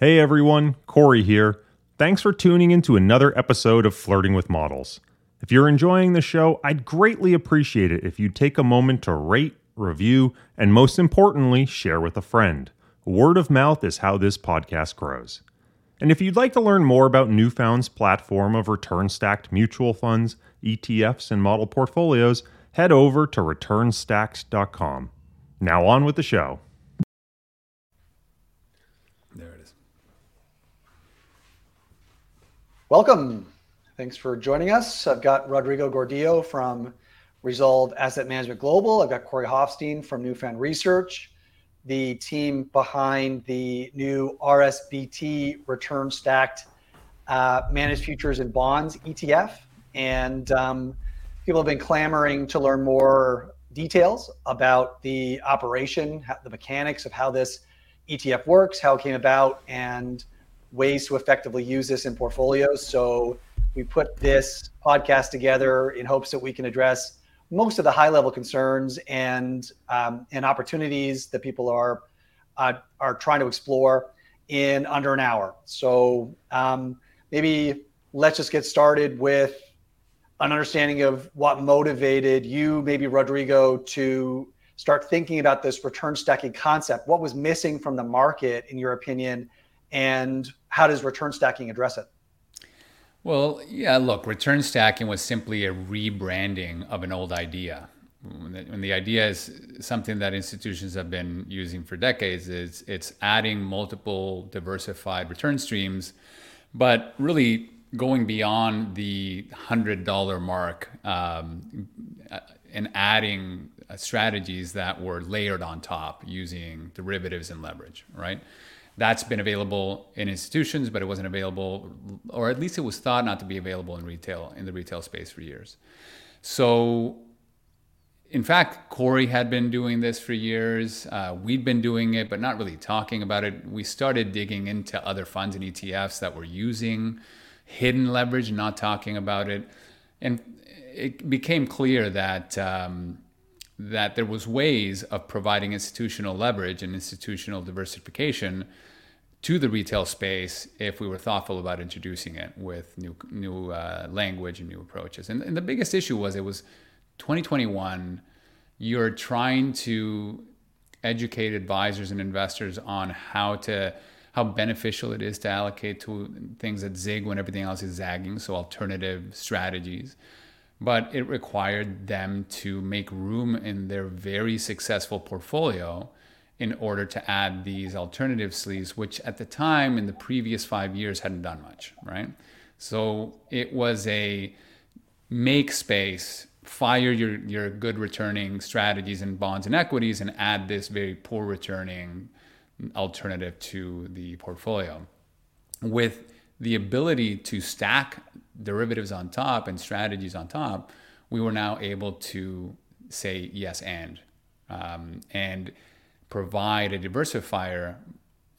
Hey everyone, Corey here. Thanks for tuning in to another episode of Flirting with Models. If you're enjoying the show, I'd greatly appreciate it if you'd take a moment to rate, review, and most importantly, share with a friend. Word of mouth is how this podcast grows. And if you'd like to learn more about Newfound's platform of return stacked mutual funds, ETFs, and model portfolios, head over to returnstacked.com. Now on with the show. There it is. Welcome. Thanks for joining us. I've got Rodrigo Gordillo from Resolve Asset Management Global. I've got Corey Hoffstein from Newfound Research, the team behind the new RSBT return stacked uh, managed futures and bonds ETF. And um, people have been clamoring to learn more details about the operation, the mechanics of how this ETF works, how it came about, and ways to effectively use this in portfolios. So we put this podcast together in hopes that we can address most of the high level concerns and um, and opportunities that people are uh, are trying to explore in under an hour. So um, maybe let's just get started with an understanding of what motivated you, maybe Rodrigo, to start thinking about this return stacking concept. What was missing from the market, in your opinion, and how does return stacking address it? Well, yeah, look, return stacking was simply a rebranding of an old idea. When the idea is something that institutions have been using for decades, is it's adding multiple diversified return streams, but really going beyond the hundred dollar mark um, and adding uh, strategies that were layered on top using derivatives and leverage, right? That's been available in institutions, but it wasn't available, or at least it was thought not to be available in retail in the retail space for years. So, in fact, Corey had been doing this for years. Uh, we'd been doing it, but not really talking about it. We started digging into other funds and ETFs that were using hidden leverage, not talking about it. And it became clear that um, that there was ways of providing institutional leverage and institutional diversification to the retail space if we were thoughtful about introducing it with new new uh, language and new approaches. And, and the biggest issue was it was 2021. You're trying to educate advisors and investors on how to how beneficial it is to allocate to things that zig when everything else is zagging, so alternative strategies. But it required them to make room in their very successful portfolio in order to add these alternative sleeves, which at the time in the previous five years hadn't done much, right? So it was a make space, fire your, your good returning strategies in bonds and equities, and add this very poor returning alternative to the portfolio. With the ability to stack derivatives on top and strategies on top, we were now able to say yes and um, and provide a diversifier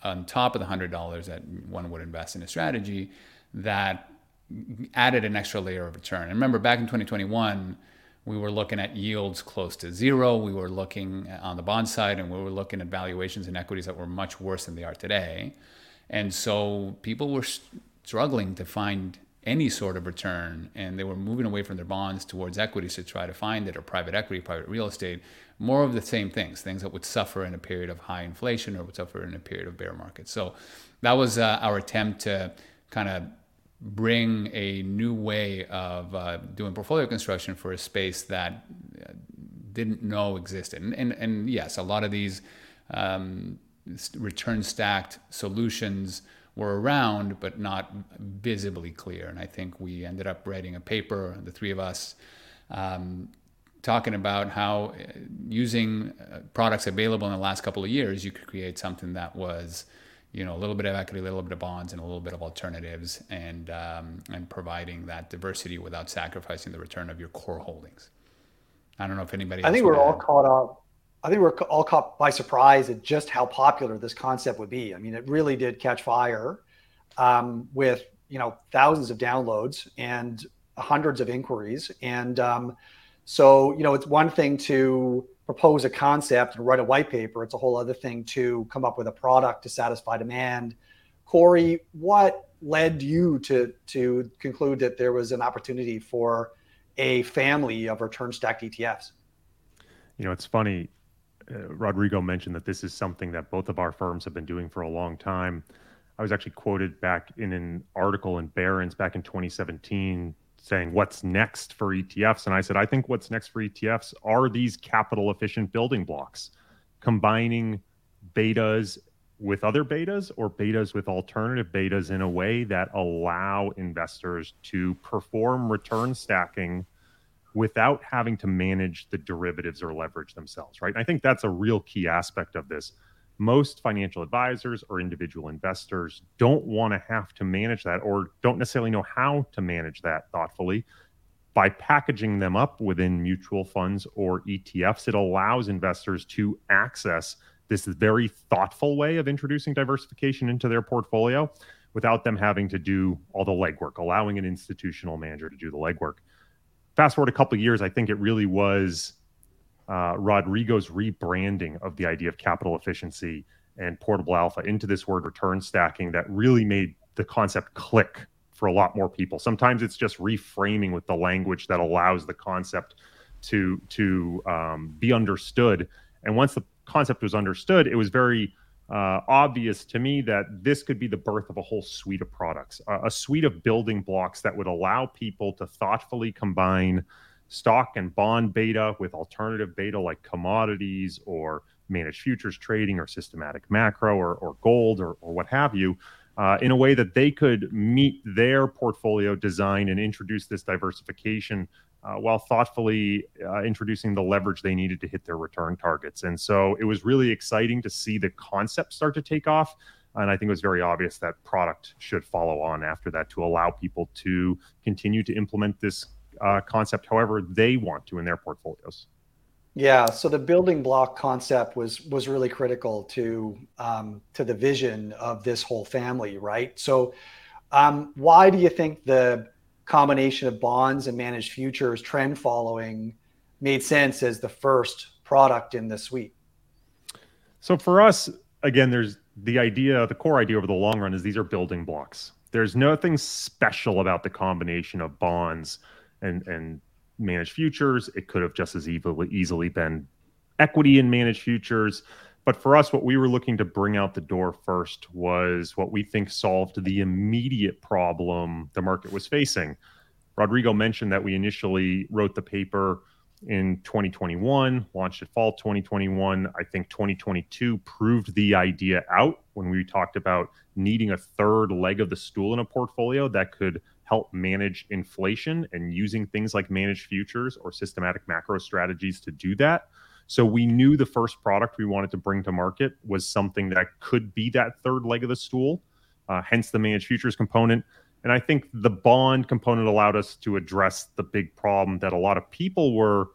on top of the hundred dollars that one would invest in a strategy that added an extra layer of return. And remember, back in 2021 we were looking at yields close to zero. We were looking on the bond side and we were looking at valuations and equities that were much worse than they are today. And so people were struggling to find any sort of return and they were moving away from their bonds towards equities to try to find it or private equity, private real estate, more of the same things, things that would suffer in a period of high inflation or would suffer in a period of bear market. So that was uh, our attempt to kind of bring a new way of uh, doing portfolio construction for a space that uh, didn't know existed. And, and, and yes, a lot of these um, return stacked solutions were around, but not visibly clear. And I think we ended up writing a paper, the three of us, um, talking about how uh, using uh, products available in the last couple of years, you could create something that was you know a little bit of equity, a little bit of bonds, and a little bit of alternatives, and um, and providing that diversity without sacrificing the return of your core holdings. I don't know if anybody. I think we're all caught up. I think we're all caught by surprise at just how popular this concept would be. I mean, it really did catch fire um, with you know thousands of downloads and hundreds of inquiries, and um, so you know it's one thing to propose a concept and write a white paper. It's a whole other thing to come up with a product to satisfy demand Corey, what led you to to conclude that there was an opportunity for a family of return stacked ETFs? You know, it's funny. Uh, Rodrigo mentioned that this is something that both of our firms have been doing for a long time. I was actually quoted back in an article in Barron's back in 2017 saying, What's next for ETFs? And I said, I think what's next for ETFs are these capital efficient building blocks, combining betas with other betas or betas with alternative betas in a way that allow investors to perform return stacking without having to manage the derivatives or leverage themselves, right? And I think that's a real key aspect of this. Most financial advisors or individual investors don't want to have to manage that or don't necessarily know how to manage that thoughtfully. By packaging them up within mutual funds or ETFs, it allows investors to access this very thoughtful way of introducing diversification into their portfolio without them having to do all the legwork, allowing an institutional manager to do the legwork. Fast forward a couple years, I think it really was uh, Rodrigo's rebranding of the idea of capital efficiency and portable alpha into this word return stacking that really made the concept click for a lot more people. Sometimes it's just reframing with the language that allows the concept to to um, be understood. And once the concept was understood, it was very uh, obvious to me that this could be the birth of a whole suite of products, uh, a suite of building blocks that would allow people to thoughtfully combine stock and bond beta with alternative beta like commodities or managed futures trading or systematic macro or, or gold or, or what have you. Uh, in a way that they could meet their portfolio design and introduce this diversification uh, while thoughtfully uh, introducing the leverage they needed to hit their return targets. And so it was really exciting to see the concept start to take off. And I think it was very obvious that product should follow on after that to allow people to continue to implement this uh, concept however they want to in their portfolios. Yeah, so the building block concept was was really critical to um, to the vision of this whole family, right? So, um, why do you think the combination of bonds and managed futures trend following made sense as the first product in the suite? So for us, again, there's the idea, the core idea over the long run is these are building blocks. There's nothing special about the combination of bonds and and managed futures. It could have just as easily easily been equity in managed futures. But for us, what we were looking to bring out the door first was what we think solved the immediate problem the market was facing. Rodrigo mentioned that we initially wrote the paper in 2021, launched it fall 2021. I think 2022 proved the idea out when we talked about needing a third leg of the stool in a portfolio that could help manage inflation and using things like managed futures or systematic macro strategies to do that. So we knew the first product we wanted to bring to market was something that could be that third leg of the stool, uh, hence the managed futures component. And I think the bond component allowed us to address the big problem that a lot of people were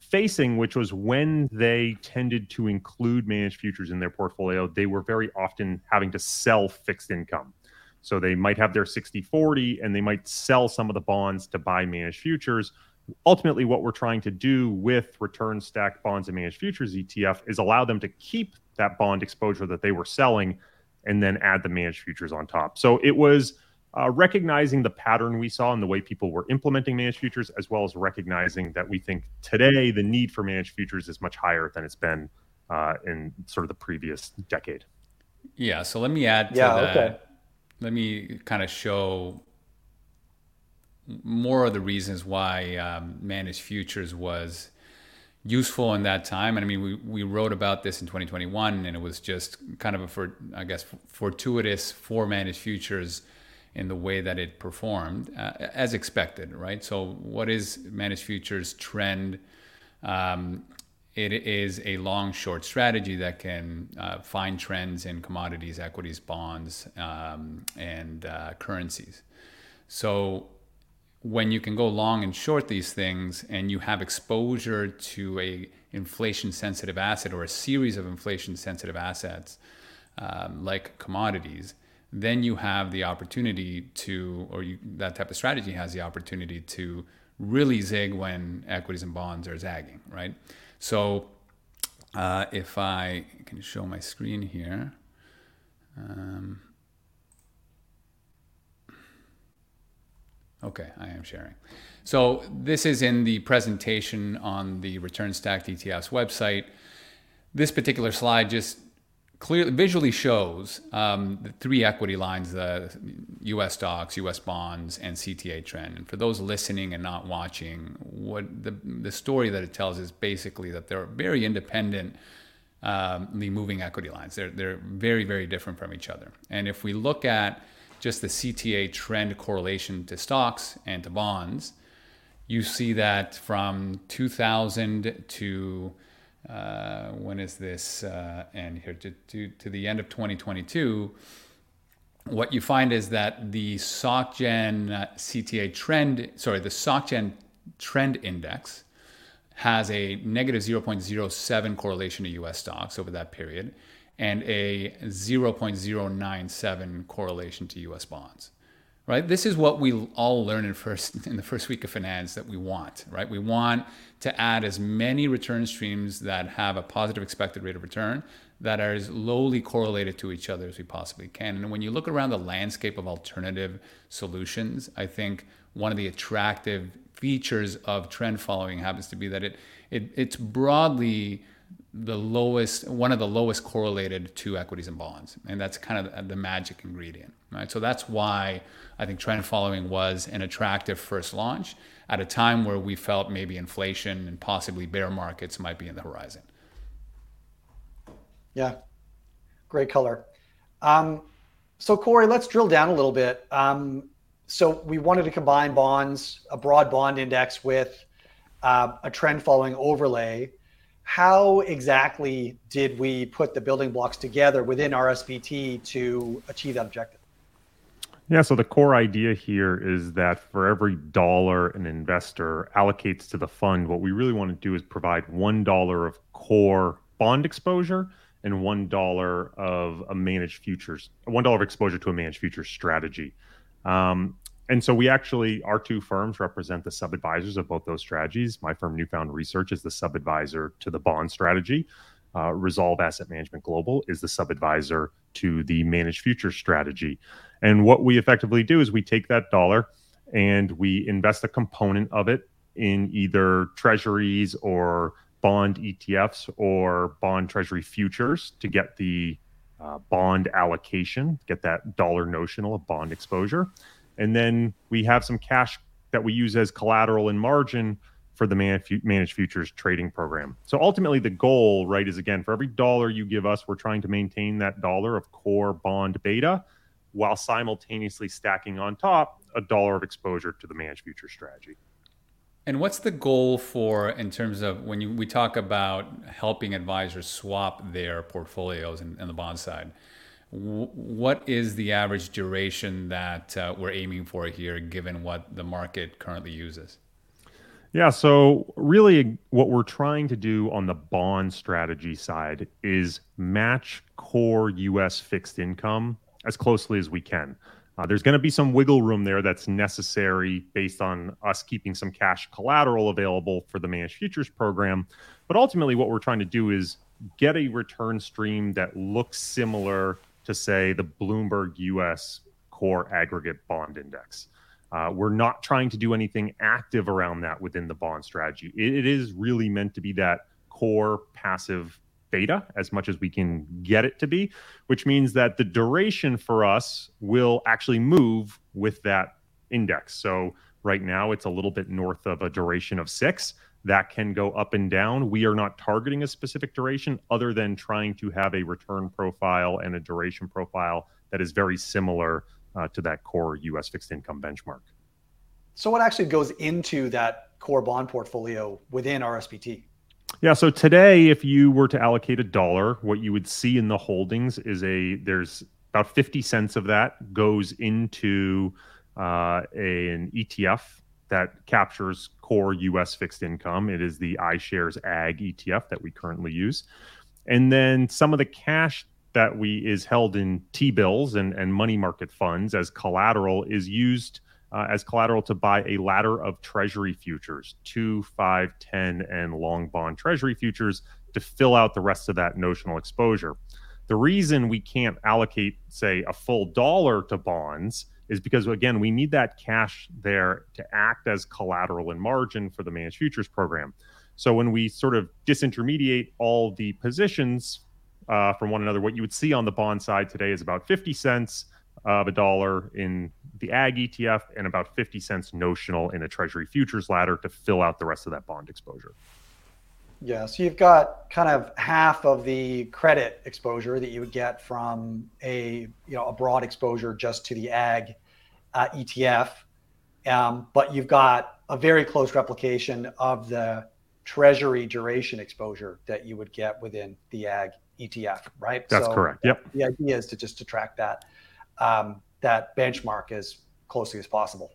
facing, which was when they tended to include managed futures in their portfolio, they were very often having to sell fixed income. So they might have their 60 40 and they might sell some of the bonds to buy managed futures ultimately what we're trying to do with return stacked bonds and managed futures ETF is allow them to keep that bond exposure that they were selling and then add the managed futures on top. So it was uh, recognizing the pattern we saw in the way people were implementing managed futures, as well as recognizing that we think today the need for managed futures is much higher than it's been uh, in sort of the previous decade. Yeah. So let me add to yeah, that. Okay. Let me kind of show more of the reasons why um, managed futures was useful in that time. And I mean, we, we wrote about this in 2021, and it was just kind of a, for, I guess, fortuitous for managed futures in the way that it performed, uh, as expected, right? So, what is managed futures trend? Um, it is a long short strategy that can uh, find trends in commodities, equities, bonds, um, and uh, currencies. So, when you can go long and short these things and you have exposure to a inflation sensitive asset or a series of inflation sensitive assets um, like commodities then you have the opportunity to or you, that type of strategy has the opportunity to really zig when equities and bonds are zagging right so uh, if I can show my screen here. Um, Okay, I am sharing. So this is in the presentation on the Return Stacked ETFs website. This particular slide just clearly visually shows um, the three equity lines: the U.S. stocks, U.S. bonds, and CTA trend. And for those listening and not watching, what the the story that it tells is basically that they're very independent. Um, moving equity lines. They're, they're very, very different from each other. And if we look at just the CTA trend correlation to stocks and to bonds, you see that from 2000 to uh, when is this uh, end here? To, to, to the end of 2022 what you find is that the SocGen uh, CTA trend, sorry, the SocGen trend index has a negative 0.07 correlation to US stocks over that period and a 0.097 correlation to US bonds right? This is what we all learn in first in the first week of finance that we want right? We want to add as many return streams that have a positive expected rate of return that are as lowly correlated to each other as we possibly can. And when you look around the landscape of alternative solutions i think one of the attractive features of trend following happens to be that it, it it's broadly the lowest one of the lowest correlated to equities and bonds. And that's kind of the magic ingredient right? So that's why i think trend following was an attractive first launch at a time where we felt maybe inflation and possibly bear markets might be in the horizon. Yeah. Great color. Um, so corey let's drill down a little bit. Um, so we wanted to combine bonds a broad bond index with uh, a trend following overlay how exactly did we put the building blocks together within RSBT to achieve that objective? Yeah, so the core idea here is that for every dollar an investor allocates to the fund, what we really want to do is provide $1 of core bond exposure and $1 of a managed futures, $1 of exposure to a managed futures strategy. Um, and so we actually, our two firms represent the sub advisors of both those strategies. My firm, Newfound Research, is the sub advisor to the bond strategy. Uh, Resolve Asset Management Global is the sub advisor to the managed future strategy. And what we effectively do is we take that dollar and we invest a component of it in either treasuries or bond ETFs or bond treasury futures to get the uh, bond allocation, get that dollar notional of bond exposure. And then we have some cash that we use as collateral and margin for the managed futures trading program. So ultimately, the goal, right, is again, for every dollar you give us, we're trying to maintain that dollar of core bond beta while simultaneously stacking on top a dollar of exposure to the managed futures strategy. And what's the goal for in terms of when you, we talk about helping advisors swap their portfolios in the bond side? What is the average duration that uh, we're aiming for here, given what the market currently uses? Yeah, so really, what we're trying to do on the bond strategy side is match core US fixed income as closely as we can. Uh, there's going to be some wiggle room there that's necessary based on us keeping some cash collateral available for the managed futures program. But ultimately, what we're trying to do is get a return stream that looks similar to say the Bloomberg US Core Aggregate Bond Index. Uh, we're not trying to do anything active around that within the bond strategy. it, it is really meant to be that core passive beta as much as we can get it to be, which means that the duration for us will actually move with that index. So right now it's a little bit north of a duration of six that can go up and down. We are not targeting a specific duration other than trying to have a return profile and a duration profile that is very similar uh, to that core US fixed income benchmark. So, what actually goes into that core bond portfolio within RSBT? Yeah, so today, if you were to allocate a dollar, what you would see in the holdings is a there's about 50 cents of that goes into uh, an ETF that captures core US fixed income. It is the iShares Ag ETF that we currently use. And then some of the cash that we is held in T-bills and, and money market funds as collateral is used uh, as collateral to buy a ladder of treasury futures, two, five, 10, and long bond treasury futures to fill out the rest of that notional exposure. The reason we can't allocate, say, a full dollar to bonds is because, again, we need that cash there to act as collateral and margin for the managed futures program. So when we sort of disintermediate all the positions uh, from one another, what you would see on the bond side today is about 50 cents of a dollar in the ag ETF and about 50 cents notional in a treasury futures ladder to fill out the rest of that bond exposure. Yeah, so you've got kind of half of the credit exposure that you would get from a you know a broad exposure just to the ag uh, ETF, um, but you've got a very close replication of the treasury duration exposure that you would get within the ag ETF, right? That's so correct. Yep. The idea is to just to track that um, that benchmark as closely as possible.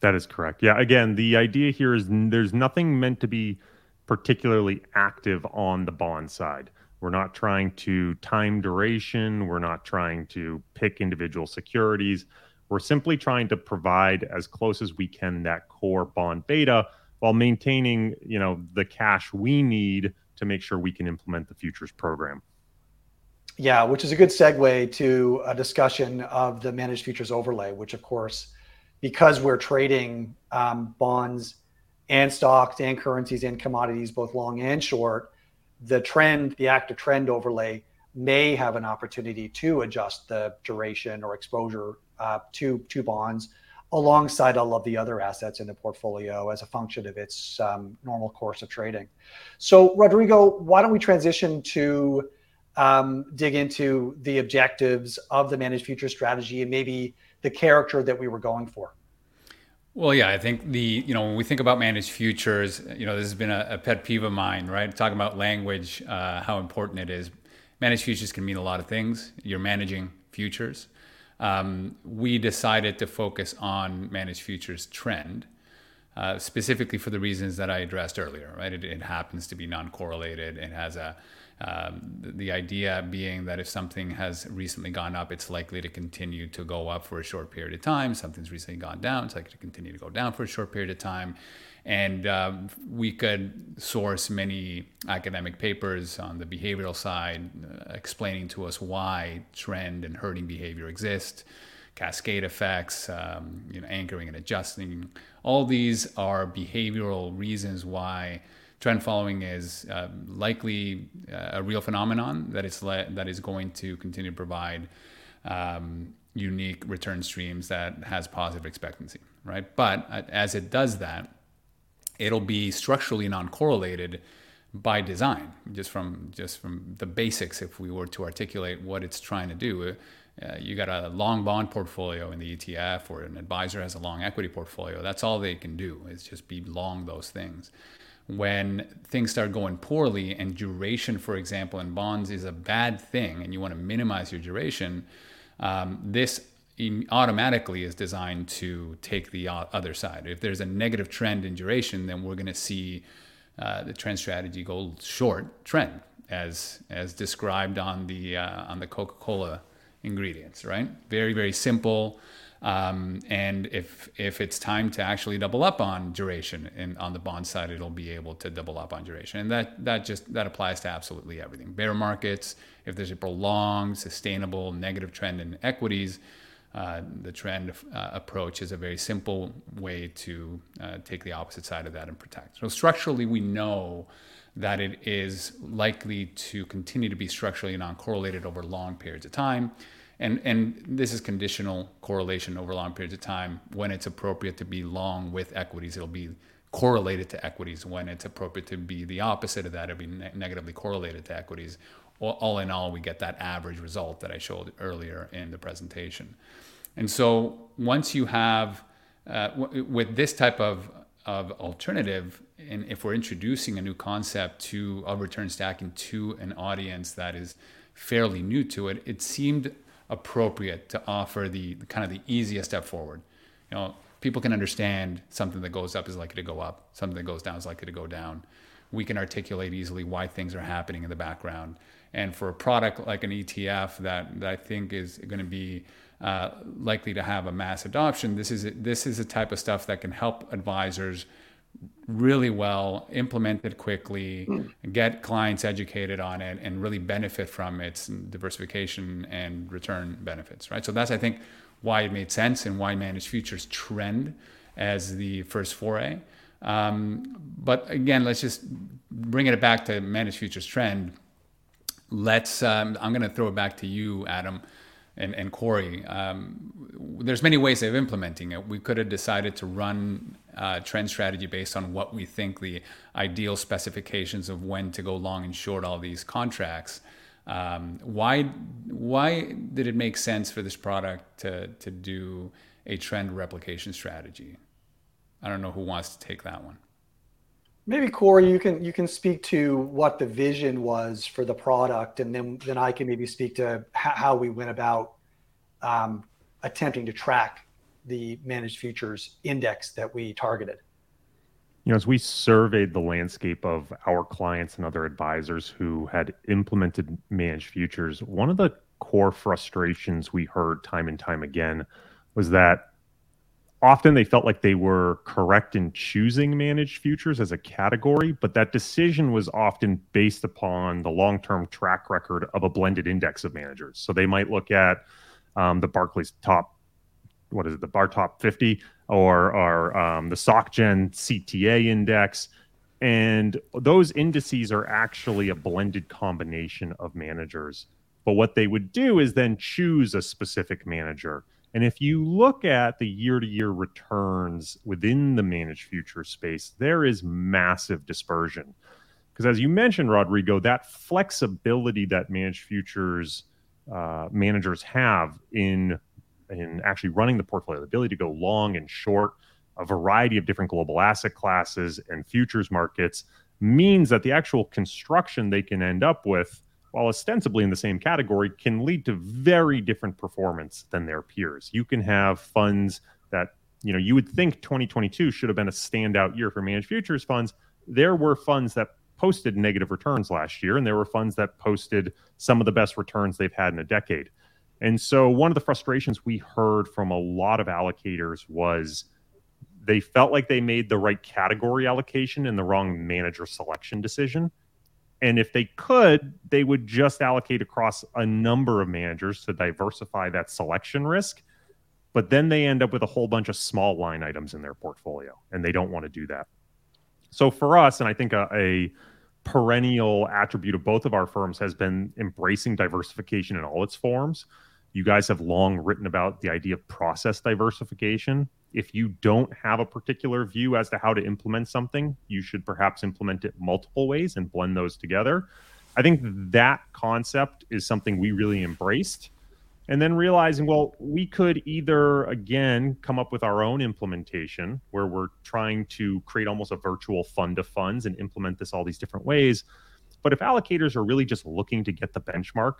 That is correct. Yeah. Again, the idea here is there's nothing meant to be particularly active on the bond side. We're not trying to time duration. We're not trying to pick individual securities. We're simply trying to provide as close as we can that core bond beta while maintaining, you know, the cash we need to make sure we can implement the futures program. Yeah, which is a good segue to a discussion of the managed futures overlay, which of course, because we're trading um, bonds and stocks and currencies and commodities, both long and short, the trend, the active trend overlay may have an opportunity to adjust the duration or exposure uh, to to bonds alongside all of the other assets in the portfolio as a function of its um, normal course of trading. So, Rodrigo, why don't we transition to um, dig into the objectives of the managed future strategy and maybe the character that we were going for? Well, yeah, I think the you know when we think about managed futures, you know this has been a, a pet peeve of mine, right? Talking about language, uh, how important it is. Managed futures can mean a lot of things. You're managing futures. Um, we decided to focus on managed futures trend, uh, specifically for the reasons that I addressed earlier, right? It, it happens to be non-correlated. It has a um, the idea being that if something has recently gone up, it's likely to continue to go up for a short period of time. Something's recently gone down, it's likely to continue to go down for a short period of time. And um, we could source many academic papers on the behavioral side uh, explaining to us why trend and herding behavior exist, cascade effects, um, you know, anchoring and adjusting. All these are behavioral reasons why trend following is uh, likely uh, a real phenomenon that is le- that is going to continue to provide um, unique return streams that has positive expectancy, right? But uh, as it does that, it'll be structurally non-correlated by design, just from just from the basics. If we were to articulate what it's trying to do, uh, you got a long bond portfolio in the ETF, or an advisor has a long equity portfolio. That's all they can do is just be long those things when things start going poorly and duration, for example, in bonds is a bad thing and you want to minimize your duration, um, this automatically is designed to take the other side. If there's a negative trend in duration, then we're going to see uh, the trend strategy go short trend, as as described on the uh, on the Coca-Cola ingredients. Right? Very very simple. Um, and if if it's time to actually double up on duration and on the bond side, it'll be able to double up on duration. And that that just that applies to absolutely everything. Bear markets, if there's a prolonged, sustainable negative trend in equities, uh, the trend uh, approach is a very simple way to uh, take the opposite side of that and protect. So structurally, we know that it is likely to continue to be structurally non-correlated over long periods of time and and this is conditional correlation over long periods of time. When it's appropriate to be long with equities, it'll be correlated to equities. When it's appropriate to be the opposite of that, it'll be ne- negatively correlated to equities. All, in all, we get that average result that I showed earlier in the presentation. And so once you have uh, w- with this type of of alternative, and if we're introducing a new concept to of return stacking to an audience that is fairly new to it, it seemed appropriate to offer the, kind of the easiest step forward. You know, people can understand something that goes up is likely to go up, something that goes down is likely to go down. We can articulate easily why things are happening in the background. And for a product like an ETF that, that I think is going to be uh, likely to have a mass adoption, this is this is a type of stuff that can help advisors really well, implement it quickly, mm. get clients educated on it, and really benefit from its diversification and return benefits, right? So that's, I think, why it made sense and why managed futures trend as the first foray. Um, but again, let's just bring it back to managed futures trend. Let's. Um, I'm going to throw it back to you, Adam and, and Corey. Um, there's many ways of implementing it. We could have decided to run uh, trend strategy based on what we think the ideal specifications of when to go long and short all these contracts. Um, why why did it make sense for this product to to do a trend replication strategy? I don't know who wants to take that one. Maybe Corey, you can you can speak to what the vision was for the product, and then then I can maybe speak to how we went about um, attempting to track the managed futures index that we targeted. You know, as we surveyed the landscape of our clients and other advisors who had implemented managed futures, one of the core frustrations we heard time and time again was that often they felt like they were correct in choosing managed futures as a category, but that decision was often based upon the long term track record of a blended index of managers. So they might look at um, the Barclays top, what is it, the Bar Top 50 or, or um, the SocGen CTA index. And those indices are actually a blended combination of managers. But what they would do is then choose a specific manager and if you look at the year to year returns within the managed future space, there is massive dispersion. Because as you mentioned, Rodrigo, that flexibility that managed futures uh, managers have in, in actually running the portfolio, the ability to go long and short, a variety of different global asset classes and futures markets means that the actual construction they can end up with while ostensibly in the same category, can lead to very different performance than their peers. You can have funds that, you know, you would think 2022 should have been a standout year for managed futures funds. There were funds that posted negative returns last year, and there were funds that posted some of the best returns they've had in a decade. And so, one of the frustrations we heard from a lot of allocators was they felt like they made the right category allocation and the wrong manager selection decision. And if they could, they would just allocate across a number of managers to diversify that selection risk. But then they end up with a whole bunch of small line items in their portfolio, and they don't want to do that. So for us, and I think a, a perennial attribute of both of our firms has been embracing diversification in all its forms. You guys have long written about the idea of process diversification if you don't have a particular view as to how to implement something, you should perhaps implement it multiple ways and blend those together. I think that concept is something we really embraced. And then realizing, well, we could either, again, come up with our own implementation where we're trying to create almost a virtual fund of funds and implement this all these different ways. But if allocators are really just looking to get the benchmark,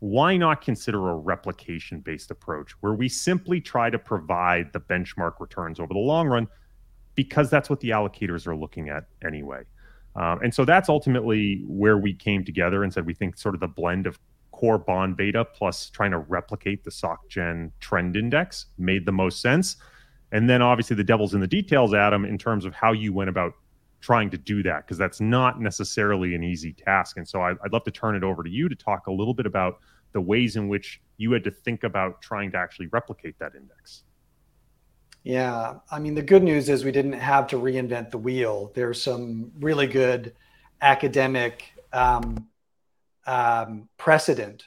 why not consider a replication based approach where we simply try to provide the benchmark returns over the long run because that's what the allocators are looking at anyway. Um, and so that's ultimately where we came together and said we think sort of the blend of core bond beta plus trying to replicate the SocGen trend index made the most sense. And then obviously the devil's in the details, Adam, in terms of how you went about trying to do that because that's not necessarily an easy task. And so I, would love to turn it over to you to talk a little bit about the ways in which you had to think about trying to actually replicate that index. Yeah, I mean, the good news is we didn't have to reinvent the wheel. There's some really good academic um, um, precedent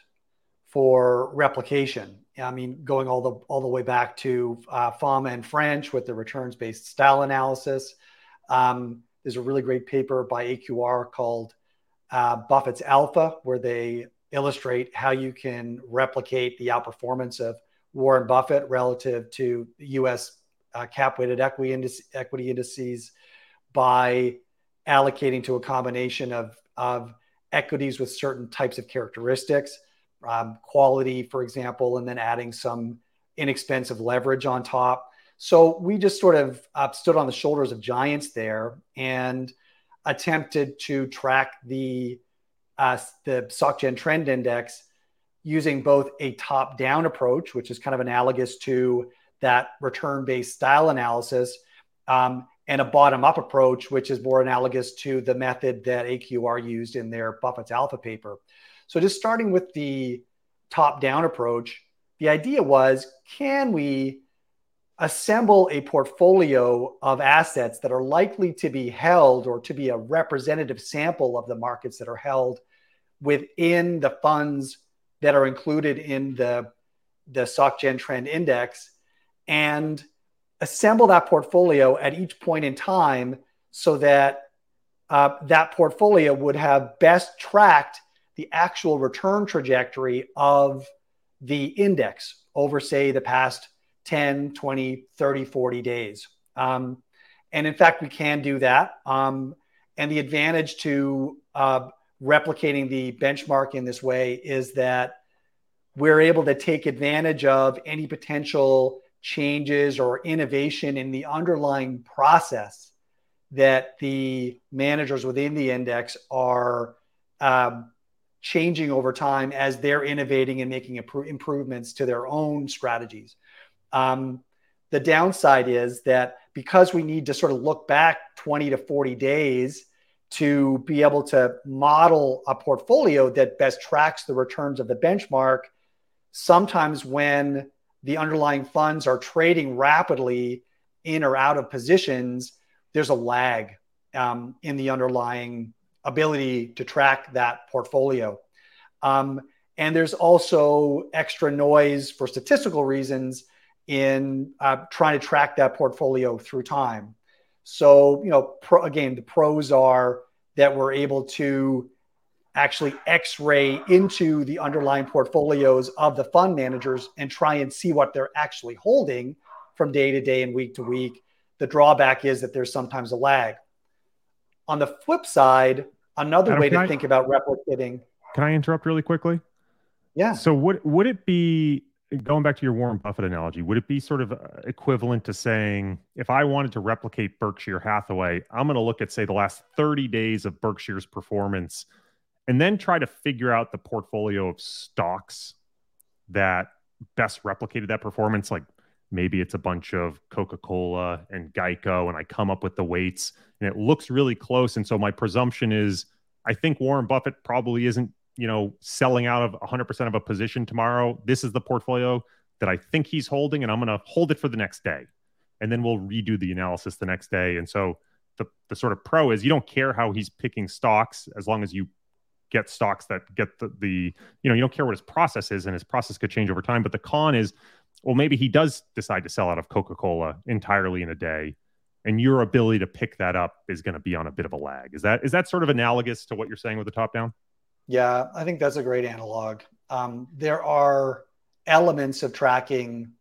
for replication. I mean, going all the all the way back to uh, Fama and French with the returns-based style analysis. Um, there's a really great paper by AQR called uh, Buffett's Alpha, where they illustrate how you can replicate the outperformance of Warren Buffett relative to U.S. Uh, cap-weighted equity, indice, equity indices by allocating to a combination of, of equities with certain types of characteristics, um, quality, for example, and then adding some inexpensive leverage on top. So we just sort of uh, stood on the shoulders of giants there and attempted to track the uh, the SocGen Trend Index using both a top-down approach, which is kind of analogous to that return-based style analysis, um, and a bottom up approach, which is more analogous to the method that AQR used in their Buffett's Alpha paper. So, just starting with the top down approach, the idea was can we assemble a portfolio of assets that are likely to be held or to be a representative sample of the markets that are held within the funds that are included in the, the SocGen Trend Index and assemble that portfolio at each point in time so that uh, that portfolio would have best tracked the actual return trajectory of the index over, say, the past 10, 20, 30, 40 days. Um, and in fact, we can do that. Um, and the advantage to uh, replicating the benchmark in this way is that we're able to take advantage of any potential changes or innovation in the underlying process that the managers within the index are um, changing over time as they're innovating and making improvements to their own strategies. Um, the downside is that because we need to sort of look back 20 to 40 days to be able to model a portfolio that best tracks the returns of the benchmark, sometimes when the underlying funds are trading rapidly in or out of positions, there's a lag um, in the underlying ability to track that portfolio. Um, and there's also extra noise for statistical reasons in uh, trying to track that portfolio through time. So, you know, pro, again, the pros are that we're able to actually x-ray into the underlying portfolios of the fund managers and try and see what they're actually holding from day to day and week to week. The drawback is that there's sometimes a lag. On the flip side, another Adam, way to I, think about replicating. Can I interrupt really quickly? Yeah. So would would it be going back to your Warren Buffett analogy, would it be sort of uh, equivalent to saying if I wanted to replicate Berkshire Hathaway, I'm going to look at say the last 30 days of Berkshire's performance and then try to figure out the portfolio of stocks that best replicated that performance like maybe it's a bunch of Coca-Cola and Geico and I come up with the weights and it looks really close and so my presumption is I think Warren Buffett probably isn't you know, selling out of 100% of a position tomorrow. This is the portfolio that I think he's holding, and I'm going to hold it for the next day. And then we'll redo the analysis the next day. And so the, the sort of pro is you don't care how he's picking stocks as long as you get stocks that get the, the you know, you don't care what his process is, and his process could change over time. But the con is, well, maybe he does decide to sell out of Coca Cola entirely in a day. And your ability to pick that up is going to be on a bit of a lag. Is that is that sort of analogous to what you're saying with the top down? Yeah, I think that's a great analog. Um, there are elements of tracking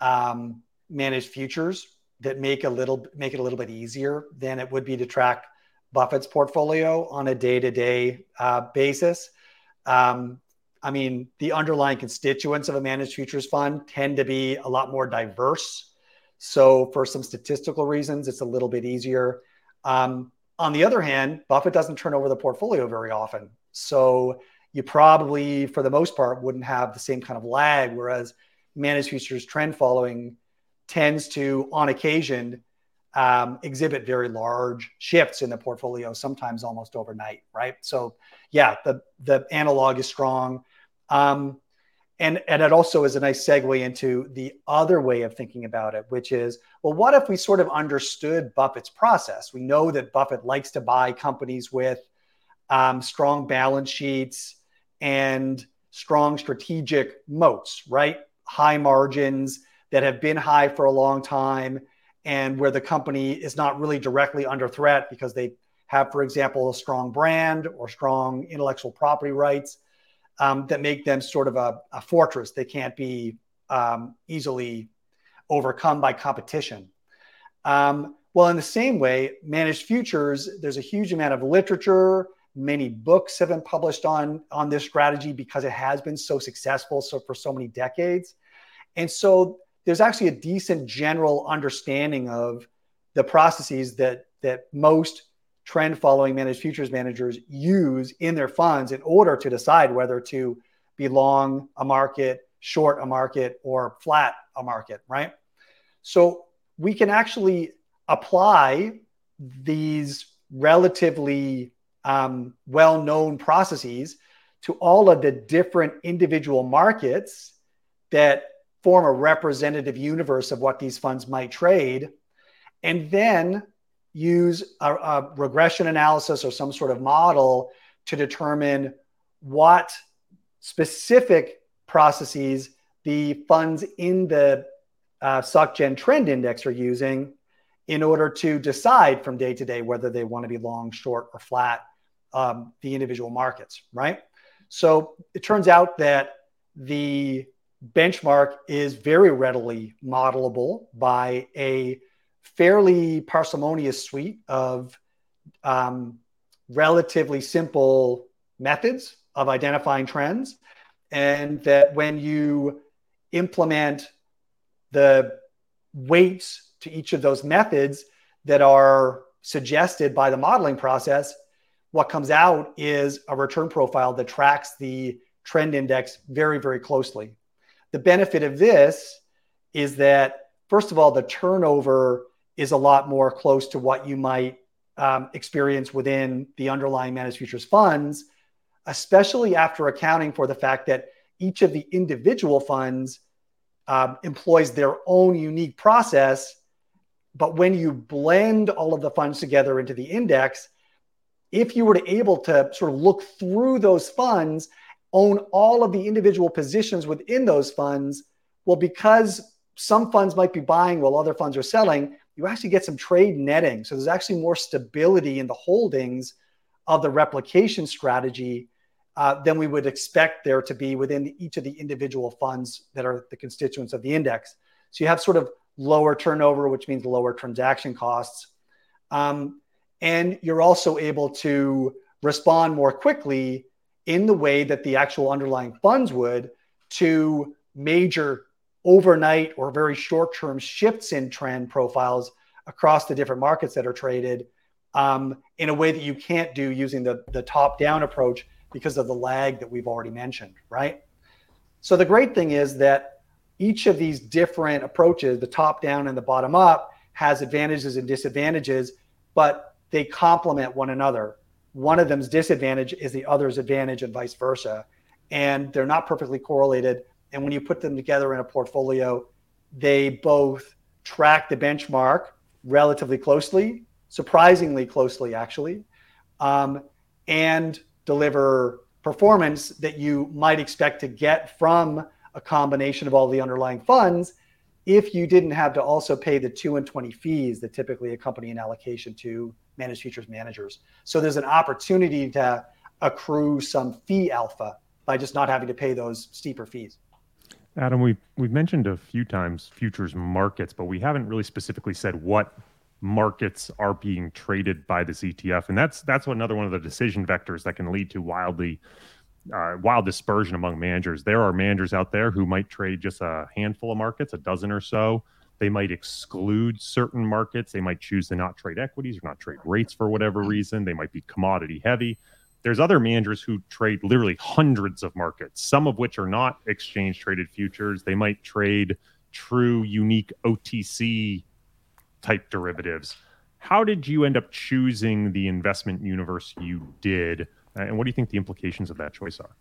um, managed futures that make a little make it a little bit easier than it would be to track Buffett's portfolio on a day to day basis. Um, I mean, the underlying constituents of a managed futures fund tend to be a lot more diverse. So, for some statistical reasons, it's a little bit easier. Um, on the other hand, Buffett doesn't turn over the portfolio very often. So you probably, for the most part, wouldn't have the same kind of lag. Whereas managed futures trend following tends to, on occasion, um, exhibit very large shifts in the portfolio, sometimes almost overnight, right? So, yeah, the the analog is strong, um, and and it also is a nice segue into the other way of thinking about it, which is, well, what if we sort of understood Buffett's process? We know that Buffett likes to buy companies with um, strong balance sheets, and strong strategic moats, right? High margins that have been high for a long time and where the company is not really directly under threat because they have, for example, a strong brand or strong intellectual property rights um, that make them sort of a, a fortress. They can't be um, easily overcome by competition. Um, well, in the same way, managed futures, there's a huge amount of literature Many books have been published on on this strategy because it has been so successful so for so many decades. And so there's actually a decent general understanding of the processes that that most trend following managed futures managers use in their funds in order to decide whether to be long a market, short a market, or flat a market, right? So we can actually apply these relatively um, well known processes to all of the different individual markets that form a representative universe of what these funds might trade, and then use a, a, regression analysis or some sort of model to determine what specific processes the funds in the uh, SocGen trend index are using in order to decide from day to day whether they want to be long, short, or flat um, the individual markets, right? So it turns out that the benchmark is very readily modelable by a fairly parsimonious suite of um, relatively simple methods of identifying trends. And that when you implement the weights to each of those methods that are suggested by the modeling process, what comes out is a return profile that tracks the trend index very, very closely. The benefit of this is that, first of all, the turnover is a lot more close to what you might um, experience within the underlying managed futures funds, especially after accounting for the fact that each of the individual funds um, employs their own unique process. But when you blend all of the funds together into the index, if you were to able to sort of look through those funds, own all of the individual positions within those funds, well, because some funds might be buying while other funds are selling, you actually get some trade netting. So there's actually more stability in the holdings of the replication strategy uh, than we would expect there to be within each of the individual funds that are the constituents of the index. So you have sort of lower turnover, which means lower transaction costs. Um, and you're also able to respond more quickly in the way that the actual underlying funds would to major overnight or very short term shifts in trend profiles across the different markets that are traded um, in a way that you can't do using the, the top down approach because of the lag that we've already mentioned, right? So the great thing is that each of these different approaches, the top down and the bottom up, has advantages and disadvantages, but they complement one another. One of them's disadvantage is the other's advantage, and vice versa. And they're not perfectly correlated, and when you put them together in a portfolio, they both track the benchmark relatively closely, surprisingly closely, actually, um, and deliver performance that you might expect to get from a combination of all the underlying funds if you didn't have to also pay the 2 and 20 fees that typically accompany an allocation to managed futures managers. So there's an opportunity to accrue some fee alpha by just not having to pay those steeper fees. Adam, we've we've mentioned a few times futures markets, but we haven't really specifically said what markets are being traded by this ETF, and that's that's another one of the decision vectors that can lead to wildly uh, wild dispersion among managers. There are managers out there who might trade just a handful of markets, a dozen or so. They might exclude certain markets. They might choose to not trade equities or not trade rates for whatever mm-hmm. reason. They might be commodity heavy. There's other managers who trade literally hundreds of markets, some of which are not exchange traded futures. They might trade true, unique OTC type derivatives. How did you end up choosing the investment universe you did? And what do you think the implications of that choice are?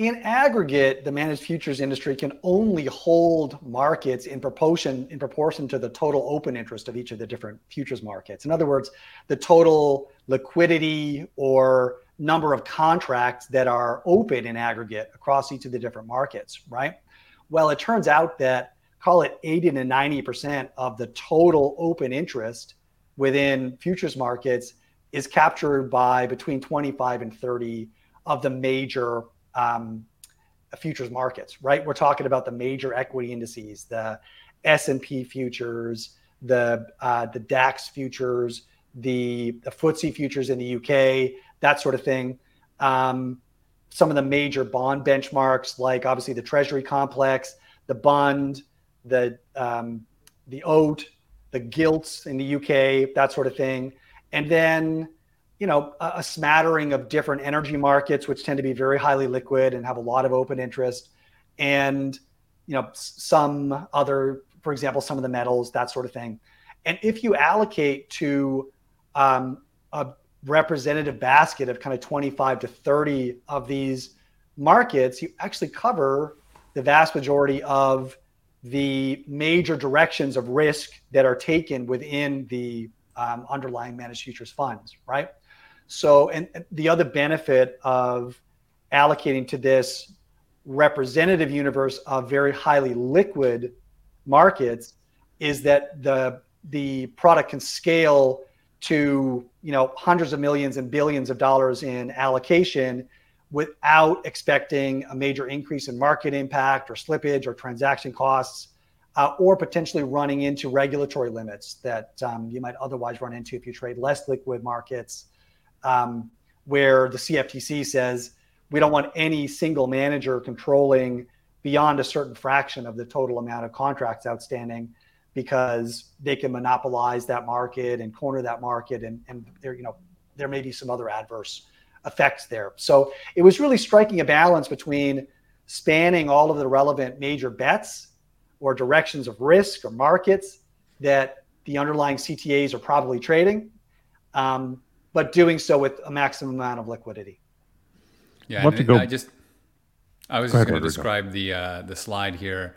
In aggregate, the managed futures industry can only hold markets in proportion in proportion to the total open interest of each of the different futures markets. In other words, the total liquidity or number of contracts that are open in aggregate across each of the different markets, right? Well, it turns out that call it 80 to 90% of the total open interest within futures markets is captured by between 25 and 30 of the major um, futures markets, right? We're talking about the major equity indices, the S&P futures, the uh, the DAX futures, the the FTSE futures in the UK, that sort of thing. Um, some of the major bond benchmarks, like obviously the Treasury complex, the Bund, the um, the OAT, the gilts in the UK, that sort of thing, and then you know a, a, smattering of different energy markets which tend to be very highly liquid and have a lot of open interest and you know some other for example some of the metals that sort of thing And if you allocate to um, a representative basket of kind of 25 to 30 of these markets, you actually cover the vast majority of the major directions of risk that are taken within the um, underlying managed futures funds, right? So, and the other benefit of allocating to this representative universe of very highly liquid markets is that the the product can scale to you know hundreds of millions and billions of dollars in allocation without expecting a major increase in market impact or slippage or transaction costs uh, or potentially running into regulatory limits that um, you might otherwise run into if you trade less liquid markets um, where the cftc says we don't want any single manager controlling beyond a certain fraction of the total amount of contracts outstanding because they can monopolize that market and corner that market and, and there you know there may be some other adverse effects there. So it was really striking a balance between spanning all of the relevant major bets or directions of risk or markets that the underlying ctas are probably trading um, but doing so with a maximum amount of liquidity. Yeah i just i was just going to describe the uh, the slide here.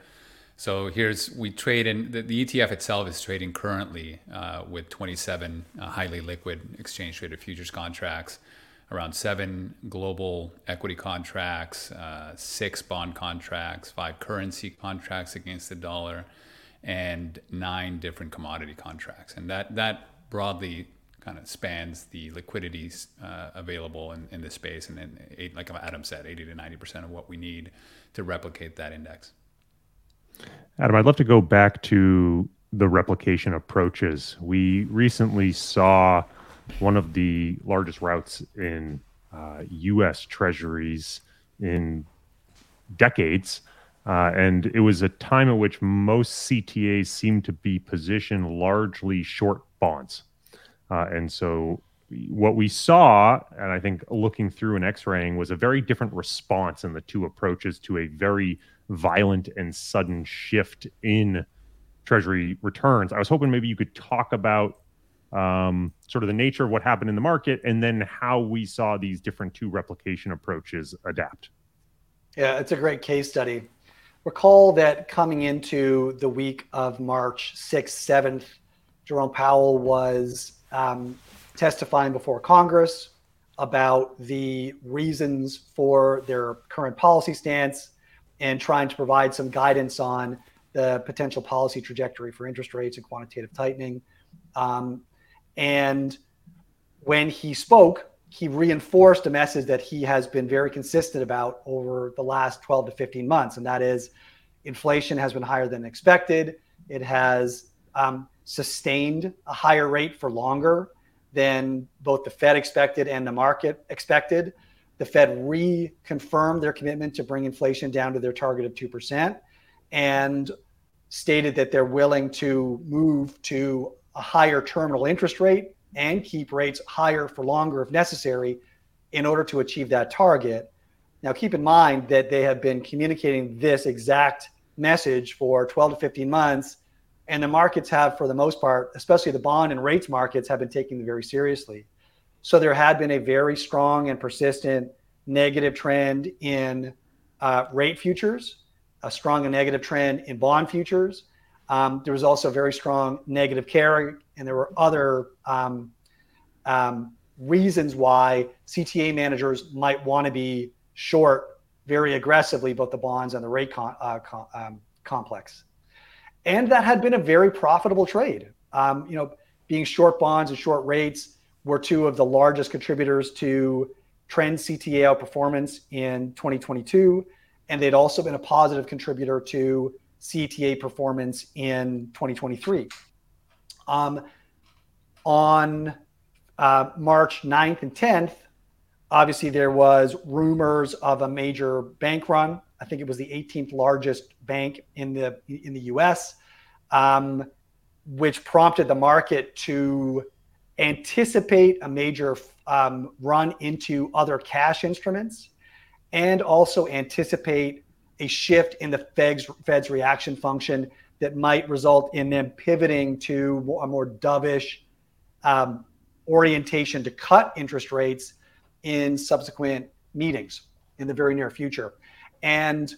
So here's we trade in the, the ETF itself is trading currently uh, with 27 uh, highly liquid exchange traded futures contracts, around seven global equity contracts, uh, six bond contracts, five currency contracts against the dollar, and nine different commodity contracts. And that that broadly kind of spans the liquidities uh, available in, in this space, and then eight, like Adam said, 80 to 90 percent of what we need to replicate that index. Adam, I'd love to go back to the replication approaches. We recently saw one of the largest routes in uh, U.S. Treasuries in decades. Uh, and it was a time at which most CTAs seemed to be positioned largely short bonds. Uh, and so what we saw, and I think looking through and x-raying, was a very different response in the two approaches to a very violent and sudden shift in Treasury returns. I was hoping maybe you could talk about um, sort of the nature of what happened in the market and then how we saw these different two replication approaches adapt. Yeah, it's a great case study. Recall that coming into the week of March 6th, 7th, Jerome Powell was um, testifying before Congress about the reasons for their current policy stance and trying to provide some guidance on the potential policy trajectory for interest rates and quantitative tightening. Um, and when he spoke, he reinforced a message that he has been very consistent about over the last 12 to 15 months, and that is inflation has been higher than expected. It has um, sustained a higher rate for longer than both the Fed expected and the market expected. The Fed reconfirmed their commitment to bring inflation down to their target of 2% and stated that they're willing to move to a higher terminal interest rate and keep rates higher for longer if necessary in order to achieve that target. Now, keep in mind that they have been communicating this exact message for 12 to 15 months and the markets have, for the most part, especially the bond and rates markets, have been taking them very seriously. So there had been a very strong and persistent negative trend in uh, rate futures, a strong and negative trend in bond futures. Um, there was also very strong negative carry, and there were other um, um, reasons why CTA managers might want to be short very aggressively both the bonds and the rate con- uh, com- um, complex and that had been a very profitable trade. Um, you know, being short bonds and short rates were two of the largest contributors to trend CTA outperformance in 2022, and they'd also been a positive contributor to CTA performance in 2023. Um, on uh, March 9th and 10th, obviously there was rumors of a major bank run I think it was the 18th largest bank in the in the U.S., um, which prompted the market to anticipate a major um, run into other cash instruments, and also anticipate a shift in the Fed's, Fed's reaction function that might result in them pivoting to a more dovish um, orientation to cut interest rates in subsequent meetings in the very near future. And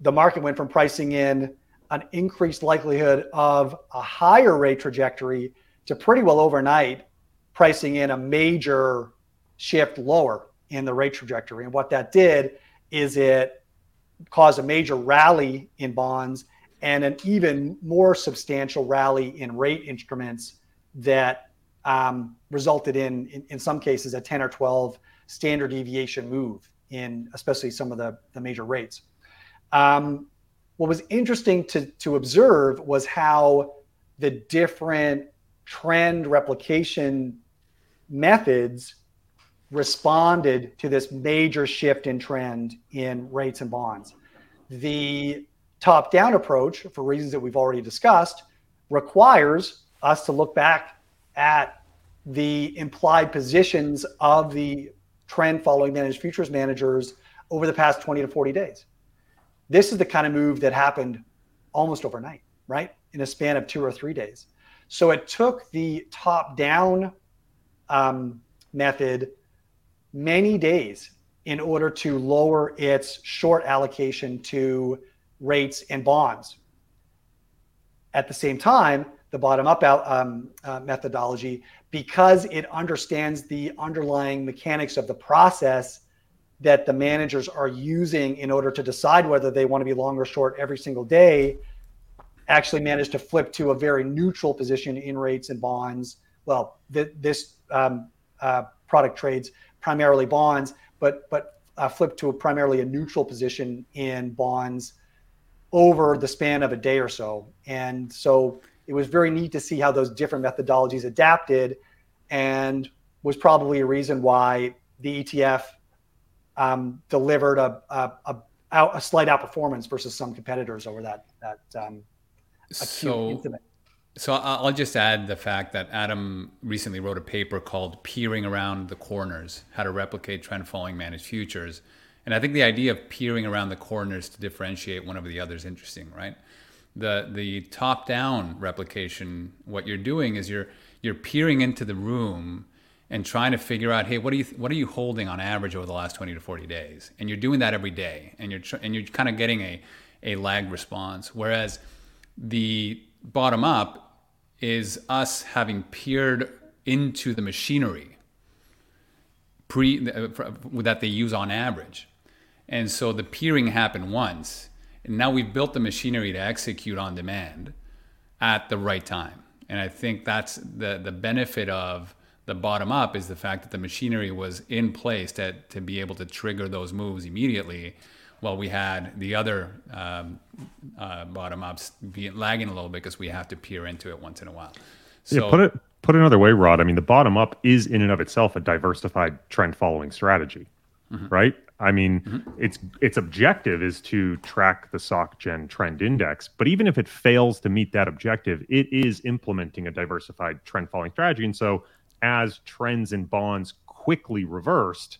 the market went from pricing in an increased likelihood of a higher rate trajectory to pretty well overnight pricing in a major shift lower in the rate trajectory. And what that did is it caused a major rally in bonds and an even more substantial rally in rate instruments that um, resulted in, in, in some cases, a 10 or 12 standard deviation move in especially some of the, the major rates. Um, what was interesting to, to observe was how the different trend replication methods responded to this major shift in trend in rates and bonds. The top down approach, for reasons that we've already discussed, requires us to look back at the implied positions of the trend following managed futures managers over the past 20 to 40 days. This is the kind of move that happened almost overnight, right? In a span of two or three days. So it took the top down um, method many days in order to lower its short allocation to rates and bonds. At the same time, the bottom up um, uh, methodology, because it understands the underlying mechanics of the process that the managers are using in order to decide whether they want to be long or short every single day, actually managed to flip to a very neutral position in rates and bonds. Well, th- this um, uh, product trades primarily bonds, but but uh, flip to a primarily a neutral position in bonds over the span of a day or so. And so it was very neat to see how those different methodologies adapted and was probably a reason why the ETF um, delivered a, a, a, a, slight outperformance versus some competitors over that, that um, so, incident. So I'll just add the fact that Adam recently wrote a paper called Peering Around the Corners, How to Replicate Trend Following Managed Futures. And I think the idea of peering around the corners to differentiate one over the other is interesting, right? The the top down replication, what you're doing is you're you're peering into the room and trying to figure out, hey, what are you what are you holding on average over the last 20 to 40 days? And you're doing that every day, and you're tr- and you're kind of getting a a lagged response. Whereas the bottom up is us having peered into the machinery pre uh, that they use on average. And so the peering happened once, and now we've built the machinery to execute on demand at the right time. And I think that's the the benefit of the bottom up is the fact that the machinery was in place to, to be able to trigger those moves immediately while we had the other um, uh, bottom ups be lagging a little bit because we have to peer into it once in a while. So, yeah, put it put another way, Rod. I mean, the bottom up is in and of itself a diversified trend following strategy, mm-hmm. right? I mean, mm-hmm. its its objective is to track the SocGen trend index, but even if it fails to meet that objective, it is implementing a diversified trend following strategy. And so, as trends in bonds quickly reversed,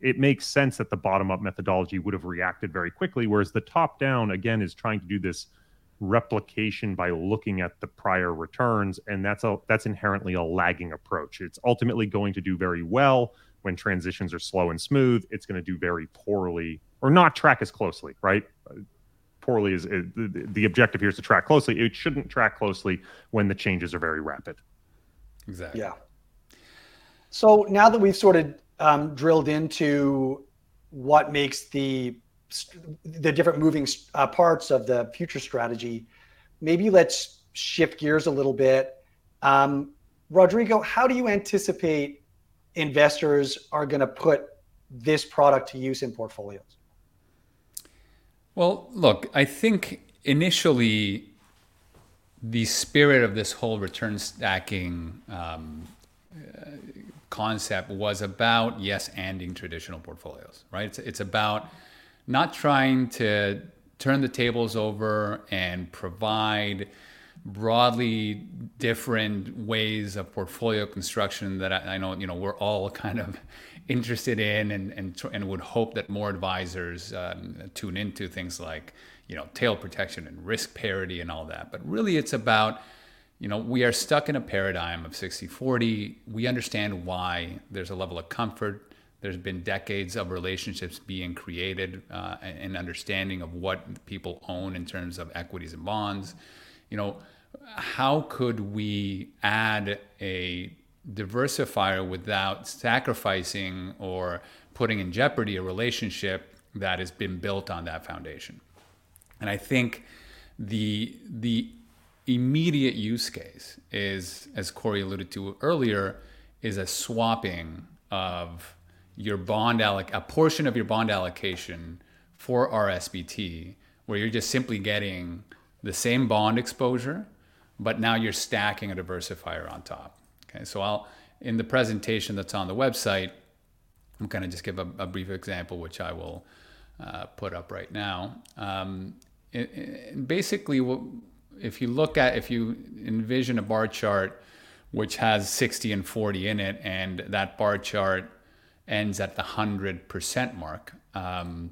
it makes sense that the bottom up methodology would have reacted very quickly, whereas the top down, again, is trying to do this replication by looking at the prior returns and that's a that's inherently a lagging approach it's ultimately going to do very well when transitions are slow and smooth it's going to do very poorly or not track as closely right poorly is, is the, the objective here is to track closely it shouldn't track closely when the changes are very rapid exactly yeah so now that we've sort of um, drilled into what makes the the different moving uh, parts of the future strategy. Maybe let's shift gears a little bit. Um, Rodrigo, how do you anticipate investors are going to put this product to use in portfolios? Well, look, I think initially the spirit of this whole return stacking um, concept was about yes anding traditional portfolios, right? It's, it's about not trying to turn the tables over and provide broadly different ways of portfolio construction that I, I, know you know we're all kind of interested in and, and, and would hope that more advisors um, tune into things like you know tail protection and risk parity and all that. But really it's about you know we are stuck in a paradigm of 60-40 we understand why there's a level of comfort. There's been decades of relationships being created uh, and understanding of what people own in terms of equities and bonds you know how could we add a diversifier without sacrificing or putting in jeopardy a relationship that has been built on that foundation. And I think the the immediate use case is, as Corey alluded to earlier, is a swapping of your bond alloc a portion of your bond allocation for RSBT, where you're just simply getting the same bond exposure, but now you're stacking a diversifier on top. Okay, so I'll in the presentation that's on the website, I'm going to just give a, a brief example, which I will uh, put up right now. Um, basically, if you look at, if you envision a bar chart which has 60 and 40 in it, and that bar chart ends at the 100% mark, um,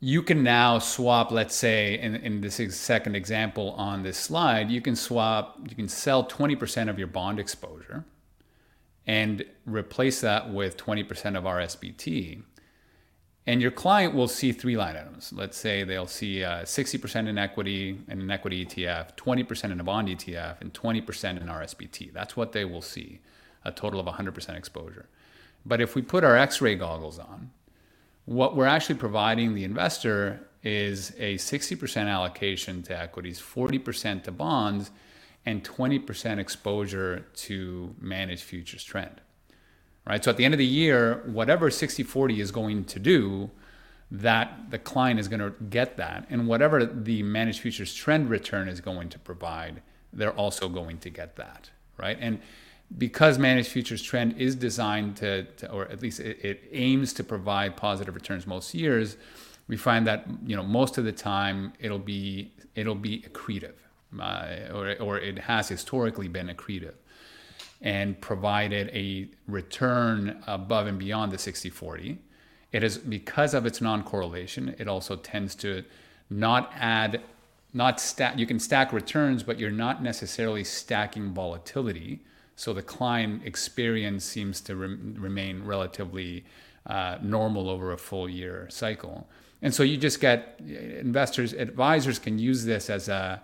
you can now swap, let's say, in, in this second example on this slide, you can swap, you can sell 20% of your bond exposure and replace that with 20% of RSBT. And your client will see three line items. Let's say they'll see uh, 60% in equity in an equity ETF, 20% in a bond ETF, and 20% in RSBT. That's what they will see, a total of 100% exposure. But if we put our x ray goggles on, what we're actually providing the investor is a 60% allocation to equities, 40% to bonds, and 20% exposure to managed futures trend. Right? So at the end of the year, whatever 60 40 is going to do, that the client is going to get that. And whatever the managed futures trend return is going to provide, they're also going to get that. Right? And because managed futures trend is designed to, to or at least it, it, aims to provide positive returns most years, we find that you know most of the time it'll be it'll be accretive, uh, or or it has historically been accretive, and provided a return above and beyond the 60-40. It is because of its non-correlation. It also tends to not add not stack you can stack returns but you're not necessarily stacking volatility so the client experience seems to remain relatively uh, normal over a full year cycle. And so you just get investors, advisors can use this as a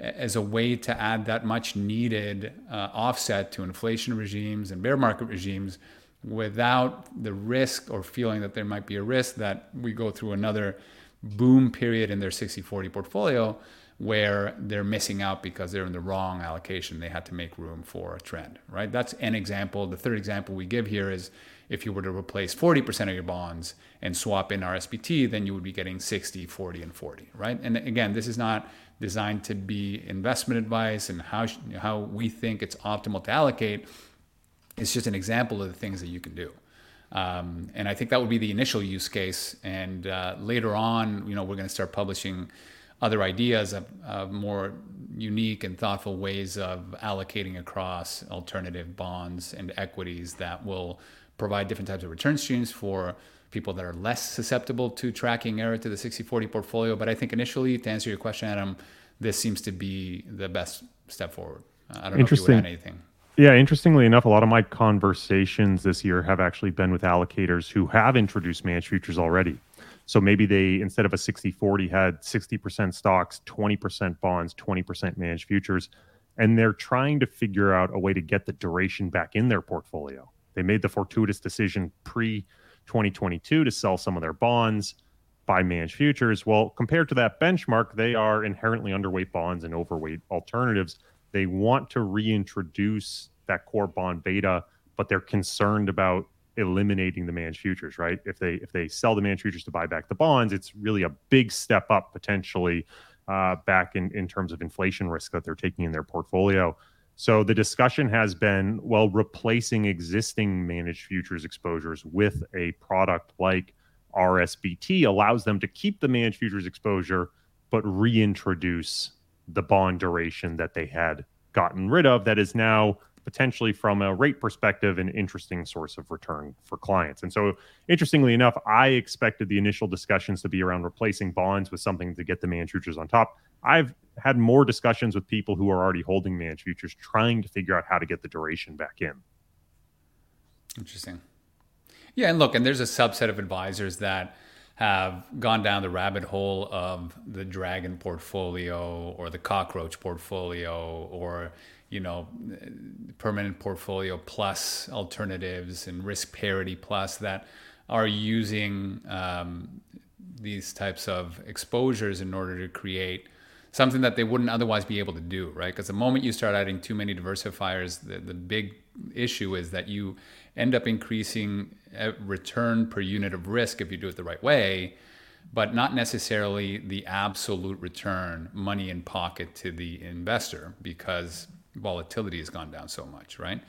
as a way to add that much needed uh, offset to inflation regimes and bear market regimes without the risk or feeling that there might be a risk that we go through another boom period in their 60 40 portfolio where they're missing out because they're in the wrong allocation. They had to make room for a trend, right? That's an example. The third example we give here is if you were to replace 40% of your bonds and swap in RSBT, then you would be getting 60, 40, and 40, right? And again, this is not designed to be investment advice and how, how we think it's optimal to allocate. It's just an example of the things that you can do. Um, and I think that would be the initial use case. And uh, later on, you know, we're going to start publishing other ideas of, of, more unique and thoughtful ways of allocating across alternative bonds and equities that will provide different types of return streams for people that are less susceptible to tracking error to the 60-40 portfolio. But I think initially, to answer your question, Adam, this seems to be the best step forward. Uh, I don't know if you would add anything. Yeah, interestingly enough, a lot of my conversations this year have actually been with allocators who have introduced managed futures already. So maybe they, instead of a 60 40, had 60% stocks, 20% bonds, 20% managed futures. And they're trying to figure out a way to get the duration back in their portfolio. They made the fortuitous decision pre 2022 to sell some of their bonds, buy managed futures. Well, compared to that benchmark, they are inherently underweight bonds and overweight alternatives. They want to reintroduce that core bond beta, but they're concerned about eliminating the managed futures, right? If they if they sell the managed futures to buy back the bonds, it's really a big step up potentially uh, back in in terms of inflation risk that they're taking in their portfolio. So the discussion has been well, replacing existing managed futures exposures with a product like RSBT allows them to keep the managed futures exposure, but reintroduce the bond duration that they had gotten rid of that is now potentially from a rate perspective an interesting source of return for clients. And so interestingly enough, I expected the initial discussions to be around replacing bonds with something to get the managed futures on top. I've had more discussions with people who are already holding managed futures trying to figure out how to get the duration back in. Interesting. Yeah, and look, and there's a subset of advisors that have gone down the rabbit hole of the dragon portfolio or the cockroach portfolio or you know permanent portfolio plus alternatives and risk parity plus that are using um, these types of exposures in order to create something that they wouldn't otherwise be able to do right? Because the moment you start adding too many diversifiers the, the big issue is that you end up increasing return per unit of risk if you do it the right way, but not necessarily the absolute return, money in pocket to the investor because volatility has gone down so much, right?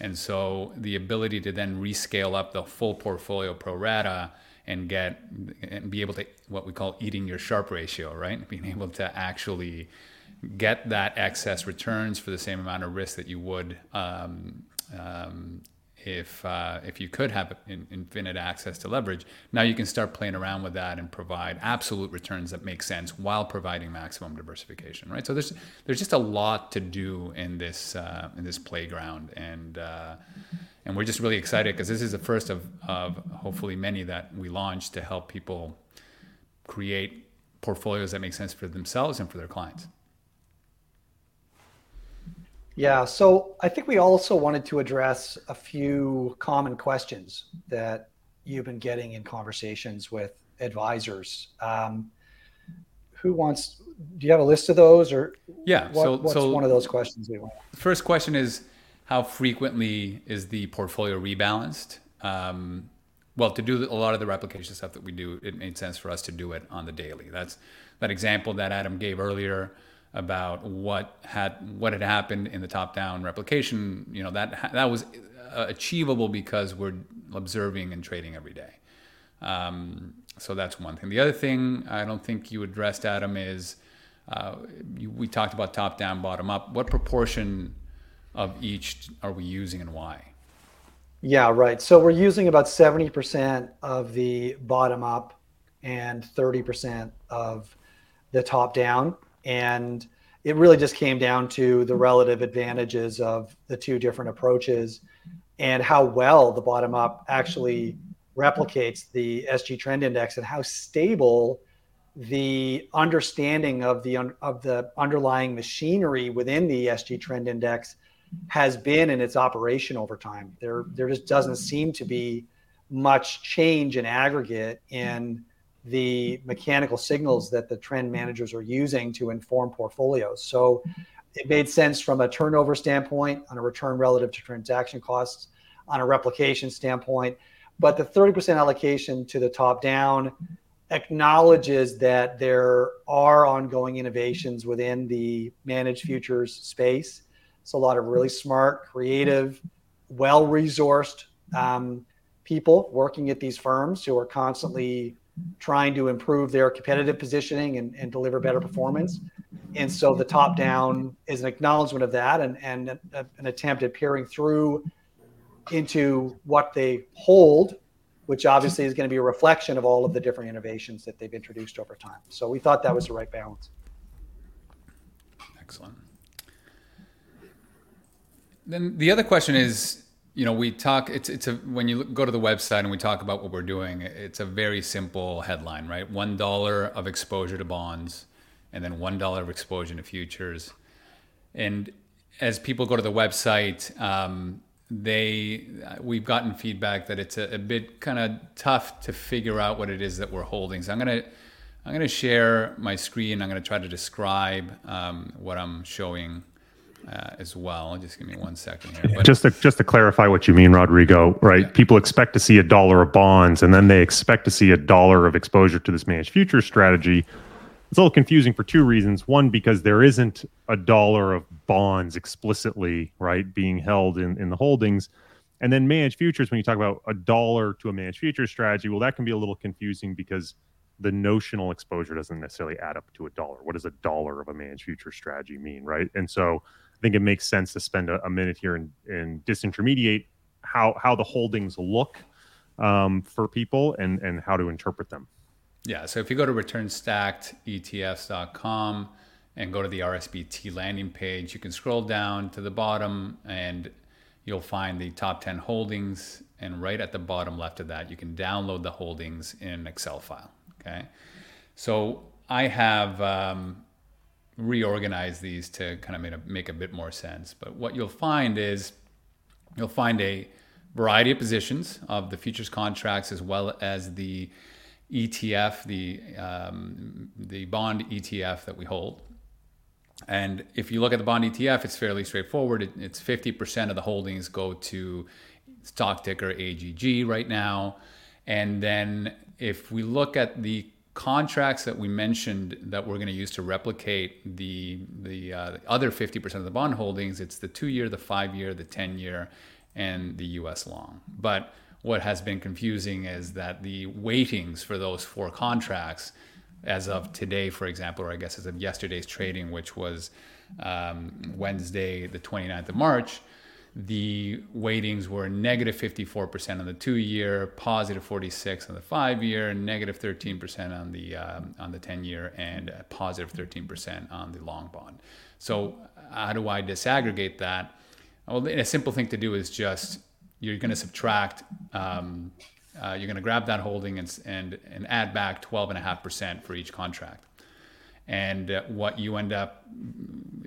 And so the ability to then rescale up the full portfolio pro rata and get and be able to what we call eating your Sharpe ratio, right? Being able to actually get that excess returns for the same amount of risk that you would um, um, if uh, if you could have in, infinite access to leverage, now you can start playing around with that and provide absolute returns that make sense while providing maximum diversification, right? So there's there's just a lot to do in this uh, in this playground, and uh, and we're just really excited because this is the first of of hopefully many that we launch to help people create portfolios that make sense for themselves and for their clients. Yeah, so I think we also wanted to address a few common questions that you've been getting in conversations with advisors. Um, who wants? Do you have a list of those, or yeah? What, so, what's so one of those questions we want? The first question is how frequently is the portfolio rebalanced? Um, well, to do a lot of the replication stuff that we do, it made sense for us to do it on the daily. That's that example that Adam gave earlier about what had what had happened in the top-down replication. You know that that was uh, achievable because we're observing and trading every day. Um, so that's one thing. The other thing I don't think you addressed, Adam, is uh, you, we talked about top-down, bottom-up. What proportion of each are we using and why? Yeah, right. So we're using about 70% of the bottom up and 30% of the top down and it really just came down to the relative advantages of the two different approaches and how well the bottom up actually replicates the SG trend index and how stable the understanding of the of the underlying machinery within the SG trend index has been in its operation over time. There there just doesn't seem to be much change in aggregate in the mechanical signals that the trend managers are using to inform portfolios. So it made sense from a turnover standpoint, on a return relative to transaction costs, on a replication standpoint. But the 30% allocation to the top down acknowledges that there are ongoing innovations within the managed futures space. So a lot of really smart, creative, well resourced um, people working at these firms who are constantly trying to improve their competitive positioning and, and deliver better performance. And so the top down is an acknowledgement of that and, and a, an attempt at peering through into what they hold, which obviously is going to be a reflection of all of the different innovations that they've introduced over time. So we thought that was the right balance. Excellent. Then the other question is you know, we talk. It's it's a when you go to the website and we talk about what we're doing. It's a very simple headline, right? One dollar of exposure to bonds, and then one dollar of exposure to futures. And as people go to the website, um, they we've gotten feedback that it's a, a bit kind of tough to figure out what it is that we're holding. So I'm gonna I'm gonna share my screen. I'm gonna try to describe um, what I'm showing uh, as well. Just give me one second here. But, just to just to clarify what you mean, Rodrigo, right? Yeah. People expect to see a dollar of bonds, and then they expect to see a dollar of exposure to this managed future strategy. It's a little confusing for two reasons. One, because there isn't a dollar of bonds explicitly right being held in, in the holdings. And then managed futures, when you talk about a dollar to a managed futures strategy, well, that can be a little confusing because the notional exposure doesn't necessarily add up to a dollar. What does a dollar of a managed future strategy mean, right? And so I think it makes sense to spend a, a minute here and, and disintermediate how how the holdings look um, for people and and how to interpret them. Yeah. So if you go to returnstackedetfs.com and go to the RSBT landing page, you can scroll down to the bottom and you'll find the top 10 holdings. And right at the bottom left of that, you can download the holdings in an Excel file. Okay. So I have um, reorganized these to kind of make a, make a bit more sense. But what you'll find is you'll find a variety of positions of the futures contracts as well as the ETF, the um, the bond ETF that we hold. And if you look at the bond ETF, it's fairly straightforward. It, it's 50% of the holdings go to stock ticker AGG right now. And then if we look at the contracts that we mentioned that we're going to use to replicate the the, uh, the other 50% of the bond holdings, it's the two year, the five year, the 10 year, and the US long. But what has been confusing is that the weightings for those four contracts, as of today, for example, or I guess as of yesterday's trading, which was um, Wednesday, the 29th of March, the weightings were negative 54% on the two year, positive 46 on the five year, negative 13% on the um, on the 10 year, and positive 13% on the long bond. So how do I disaggregate that? Well, a simple thing to do is just you're going to subtract, um, uh, you're going to grab that holding and, and, and add back 12.5% for each contract. And uh, what you end up,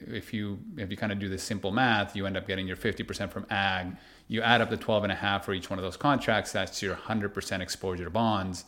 if you if you kind of do this simple math, you end up getting your 50% from AGG. You add up the 12.5 for each one of those contracts. That's your 100% exposure to bonds.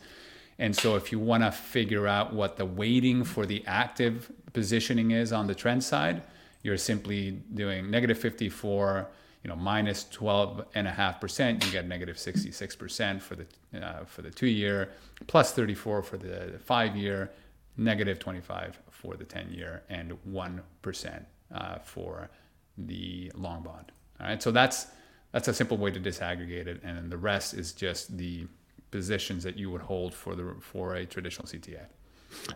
And so, if you want to figure out what the weighting for the active positioning is on the trend side, you're simply doing negative 54 you know minus 12 and a half percent you get negative 66 percent for the uh, for the two year plus 34 for the five year negative 25 for the 10 year and 1 percent uh, for the long bond all right so that's that's a simple way to disaggregate it and then the rest is just the positions that you would hold for the for a traditional cta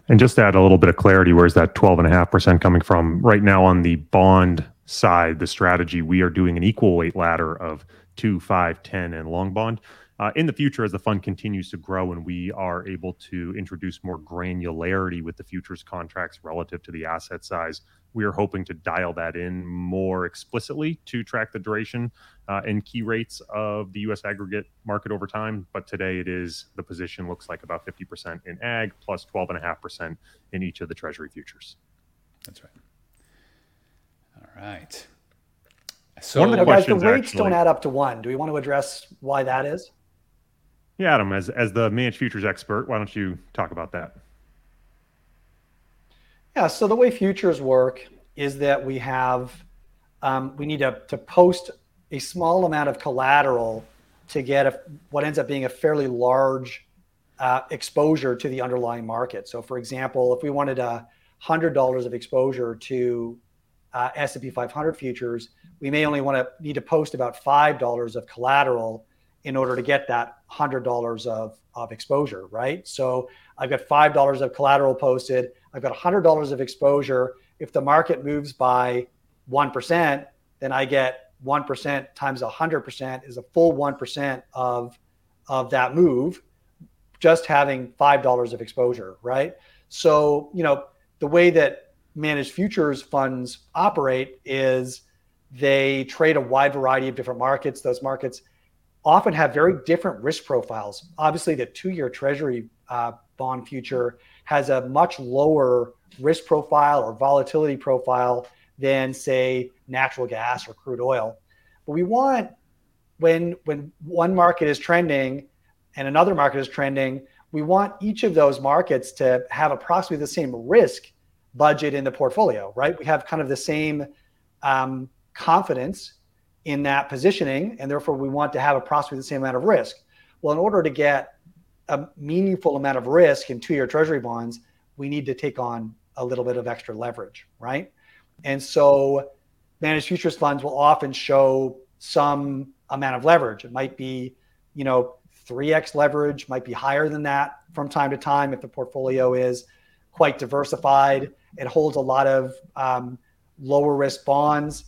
and just to add a little bit of clarity, where's that 12.5% coming from? Right now on the bond side, the strategy, we are doing an equal weight ladder of 2, 5, 10, and long bond. Uh, in the future, as the fund continues to grow and we are able to introduce more granularity with the futures contracts relative to the asset size, we are hoping to dial that in more explicitly to track the duration uh, and key rates of the U.S. aggregate market over time. But today, it is the position looks like about 50% in AGG plus 12.5% in each of the Treasury futures. That's right. All right. So, one of the guys, the rates actually, don't add up to one. Do we want to address why that is? Yeah, Adam, as as the managed futures expert, why don't you talk about that? Yeah, so the way futures work is that we have um, we need to, to post a small amount of collateral to get a, what ends up being a fairly large uh, exposure to the underlying market. So, for example, if we wanted a hundred dollars of exposure to uh, S&P 500 futures, we may only want to need to post about five dollars of collateral in order to get that hundred dollars of of exposure, right? So I've got five dollars of collateral posted. I've got $100 of exposure. If the market moves by 1%, then I get 1% times 100% is a full 1% of, of that move, just having $5 of exposure, right? So, you know, the way that managed futures funds operate is they trade a wide variety of different markets. Those markets often have very different risk profiles. Obviously, the two year treasury uh, bond future has a much lower risk profile or volatility profile than say natural gas or crude oil. But we want when when one market is trending and another market is trending, we want each of those markets to have approximately the same risk budget in the portfolio, right? We have kind of the same um, confidence in that positioning, and therefore we want to have approximately the same amount of risk. Well, in order to get a meaningful amount of risk in two year treasury bonds, we need to take on a little bit of extra leverage, right? And so managed futures funds will often show some amount of leverage. It might be, you know, 3x leverage, might be higher than that from time to time if the portfolio is quite diversified. It holds a lot of um, lower risk bonds.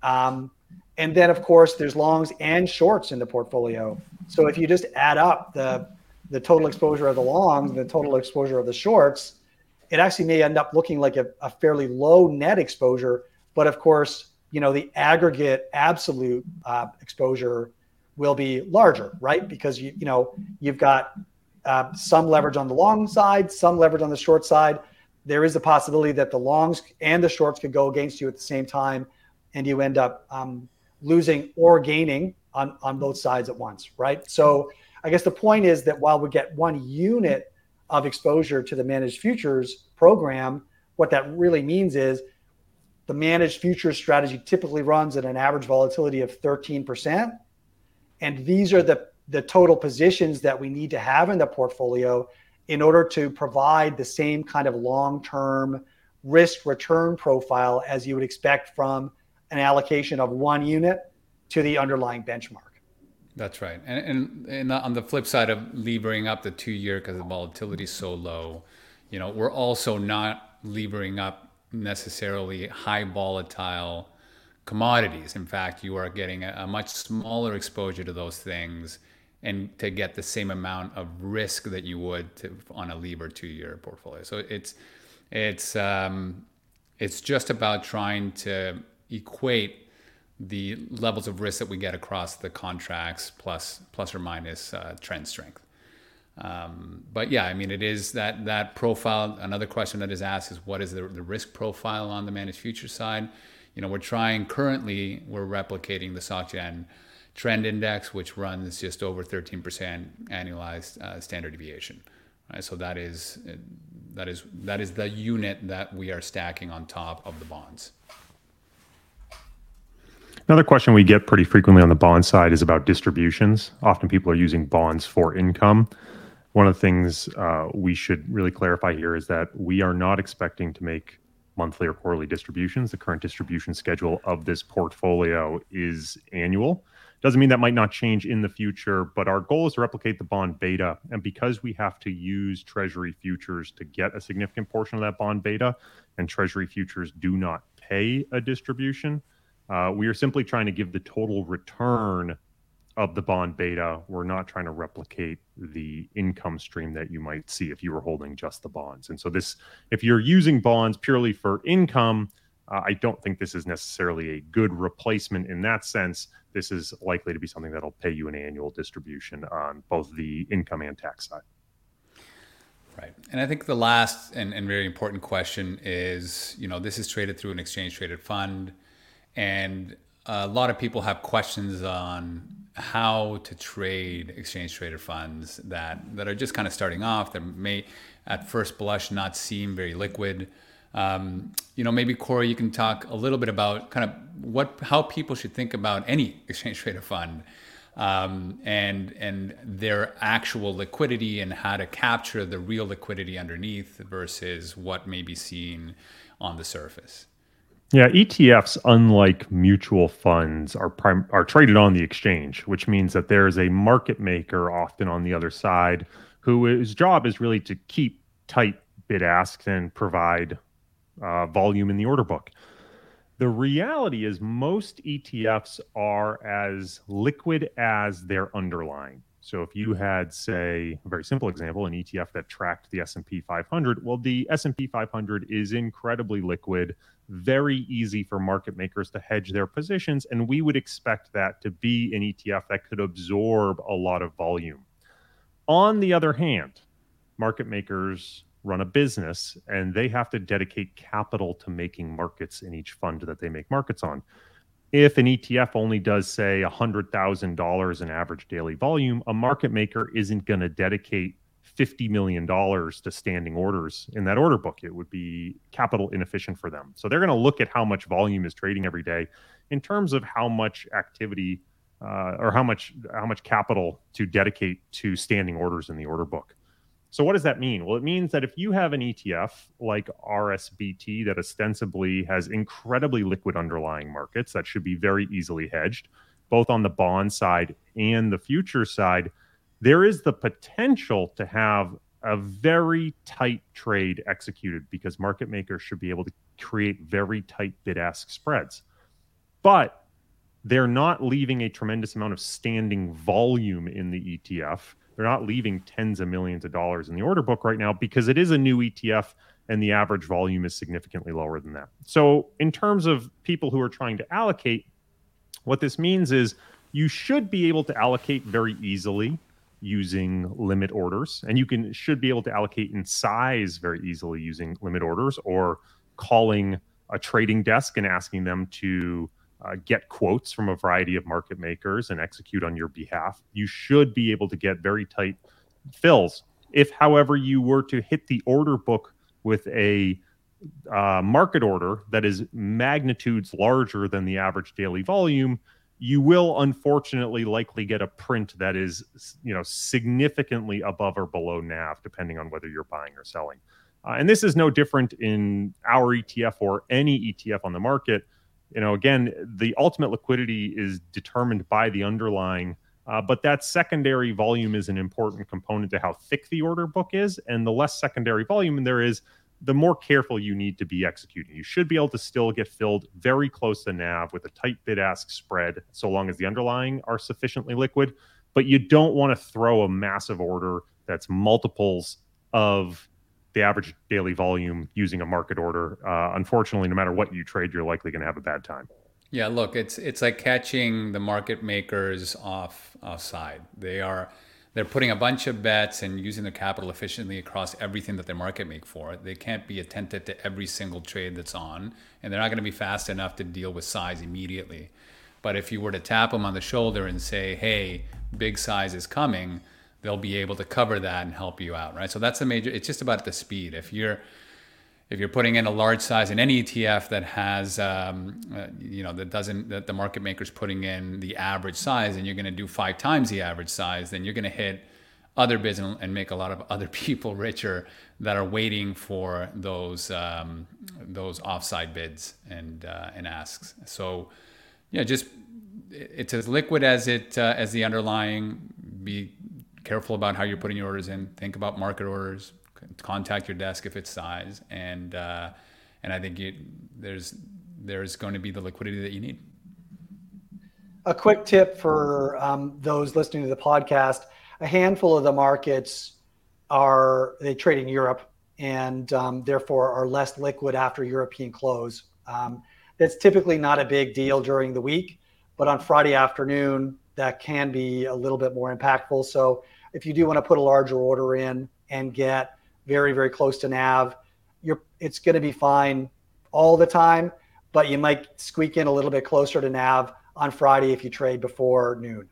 Um, and then, of course, there's longs and shorts in the portfolio. So if you just add up the the total exposure of the longs, and the total exposure of the shorts, it actually may end up looking like a, a fairly low net exposure. But of course, you know the aggregate absolute uh, exposure will be larger, right? Because you you know you've got uh, some leverage on the long side, some leverage on the short side. There is a possibility that the longs and the shorts could go against you at the same time, and you end up um, losing or gaining on on both sides at once, right? So I guess the point is that while we get one unit of exposure to the managed futures program, what that really means is the managed futures strategy typically runs at an average volatility of 13%. And these are the, the total positions that we need to have in the portfolio in order to provide the same kind of long term risk return profile as you would expect from an allocation of one unit to the underlying benchmark. That's right. And, and, and on the flip side of levering up the two year because the volatility is so low, you know, we're also not levering up necessarily high volatile commodities. In fact, you are getting a, a, much smaller exposure to those things and to get the same amount of risk that you would to, on a lever two year portfolio. So it's it's um, it's just about trying to equate the levels of risk that we get across the contracts plus plus or minus uh, trend strength. Um, but yeah, I mean, it is that that profile. Another question that is asked is what is the, the risk profile on the managed future side? You know, we're trying currently, we're replicating the SocGen trend index, which runs just over 13% annualized uh, standard deviation. Right? So that is that is that is the unit that we are stacking on top of the bonds. Another question we get pretty frequently on the bond side is about distributions. Often people are using bonds for income. One of the things uh, we should really clarify here is that we are not expecting to make monthly or quarterly distributions. The current distribution schedule of this portfolio is annual. Doesn't mean that might not change in the future, but our goal is to replicate the bond beta. And because we have to use Treasury futures to get a significant portion of that bond beta, and Treasury futures do not pay a distribution, uh, we are simply trying to give the total return of the bond beta. We're not trying to replicate the income stream that you might see if you were holding just the bonds. And so, this, if you're using bonds purely for income, uh, I don't think this is necessarily a good replacement in that sense. This is likely to be something that'll pay you an annual distribution on both the income and tax side. Right. And I think the last and, and very important question is you know, this is traded through an exchange traded fund. And a lot of people have questions on how to trade exchange traded funds that that are just kind of starting off that may at first blush not seem very liquid. Um, you know maybe corey you can talk a little bit about kind of what how people should think about any exchange traded fund um, and and their actual liquidity and how to capture the real liquidity underneath versus what may be seen on the surface yeah, ETFs, unlike mutual funds, are prim- are traded on the exchange, which means that there's a market maker often on the other side whose job is really to keep tight bid asks and provide uh, volume in the order book. The reality is most ETFs are as liquid as their underlying. So if you had, say, a very simple example, an ETF that tracked the S&P 500, well, the S&P 500 is incredibly liquid very easy for market makers to hedge their positions. And we would expect that to be an ETF that could absorb a lot of volume. On the other hand, market makers run a business and they have to dedicate capital to making markets in each fund that they make markets on. If an ETF only does, say, $100,000 in average daily volume, a market maker isn't going to dedicate $50 million to standing orders in that order book. It would be capital inefficient for them. So they're going to look at how much volume is trading every day in terms of how much activity uh, or how much how much capital to dedicate to standing orders in the order book. So what does that mean? Well, it means that if you have an ETF like RSBT that ostensibly has incredibly liquid underlying markets that should be very easily hedged, both on the bond side and the future side, there is the potential to have a very tight trade executed because market makers should be able to create very tight bid ask spreads. But they're not leaving a tremendous amount of standing volume in the ETF. They're not leaving tens of millions of dollars in the order book right now because it is a new ETF and the average volume is significantly lower than that. So, in terms of people who are trying to allocate, what this means is you should be able to allocate very easily using limit orders. And you can should be able to allocate in size very easily using limit orders or calling a trading desk and asking them to uh, get quotes from a variety of market makers and execute on your behalf. You should be able to get very tight fills. If however you were to hit the order book with a uh, market order that is magnitudes larger than the average daily volume you will unfortunately likely get a print that is you know significantly above or below nav depending on whether you're buying or selling. Uh, and this is no different in our etf or any etf on the market. You know again the ultimate liquidity is determined by the underlying uh, but that secondary volume is an important component to how thick the order book is. And the less secondary volume there is the more careful you need to be executing. You should be able to still get filled very close to NAV with a tight bid ask spread, so long as the underlying are sufficiently liquid. But you don't want to throw a massive order that's multiples of the average daily volume using a market order. Uh, unfortunately, no matter what you trade, you're likely going to have a bad time. Yeah, look, it's it's like catching the market makers off offside. They are they're putting a bunch of bets and using their capital efficiently across everything that they market make for. They can't be attentive to every single trade that's on, and they're not going to be fast enough to deal with size immediately. But if you were to tap them on the shoulder and say, "Hey, big size is coming," they'll be able to cover that and help you out, right? So that's the major. It's just about the speed. If you're if you're putting in a large size in any ETF that has, um, uh, you know, that doesn't, that the market maker's putting in the average size and you're going to do five times the average size, then you're going to hit other and, and, make a lot of other people richer that are waiting for those um, those offside bids and uh, and asks. So, yeah, just it's as liquid as it uh, as the underlying. Be careful about how you're putting your orders in. Think about market orders contact your desk if it's size, and uh, and I think you, there's there's going to be the liquidity that you need. A quick tip for um, those listening to the podcast: a handful of the markets are they trade in Europe and um, therefore are less liquid after European close. Um, that's typically not a big deal during the week, but on Friday afternoon, that can be a little bit more impactful. So if you do want to put a larger order in and get very, very close to nav. You're, it's going to be fine all the time, but you might squeak in a little bit closer to nav on Friday if you trade before noon.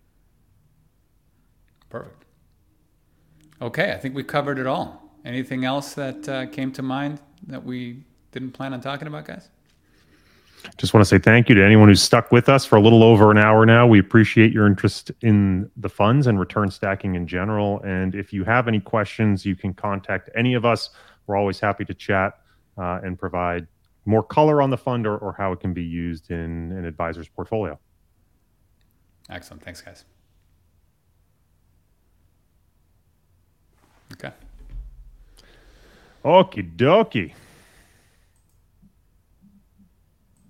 Perfect. Okay, I think we covered it all. Anything else that uh, came to mind that we didn't plan on talking about, guys? Just want to say thank you to anyone who's stuck with us for a little over an hour now. We appreciate your interest in the funds and return stacking in general. And if you have any questions, you can contact any of us. We're always happy to chat uh, and provide more color on the fund or, or how it can be used in an advisor's portfolio. Excellent. Thanks, guys. Okay. Okie dokie.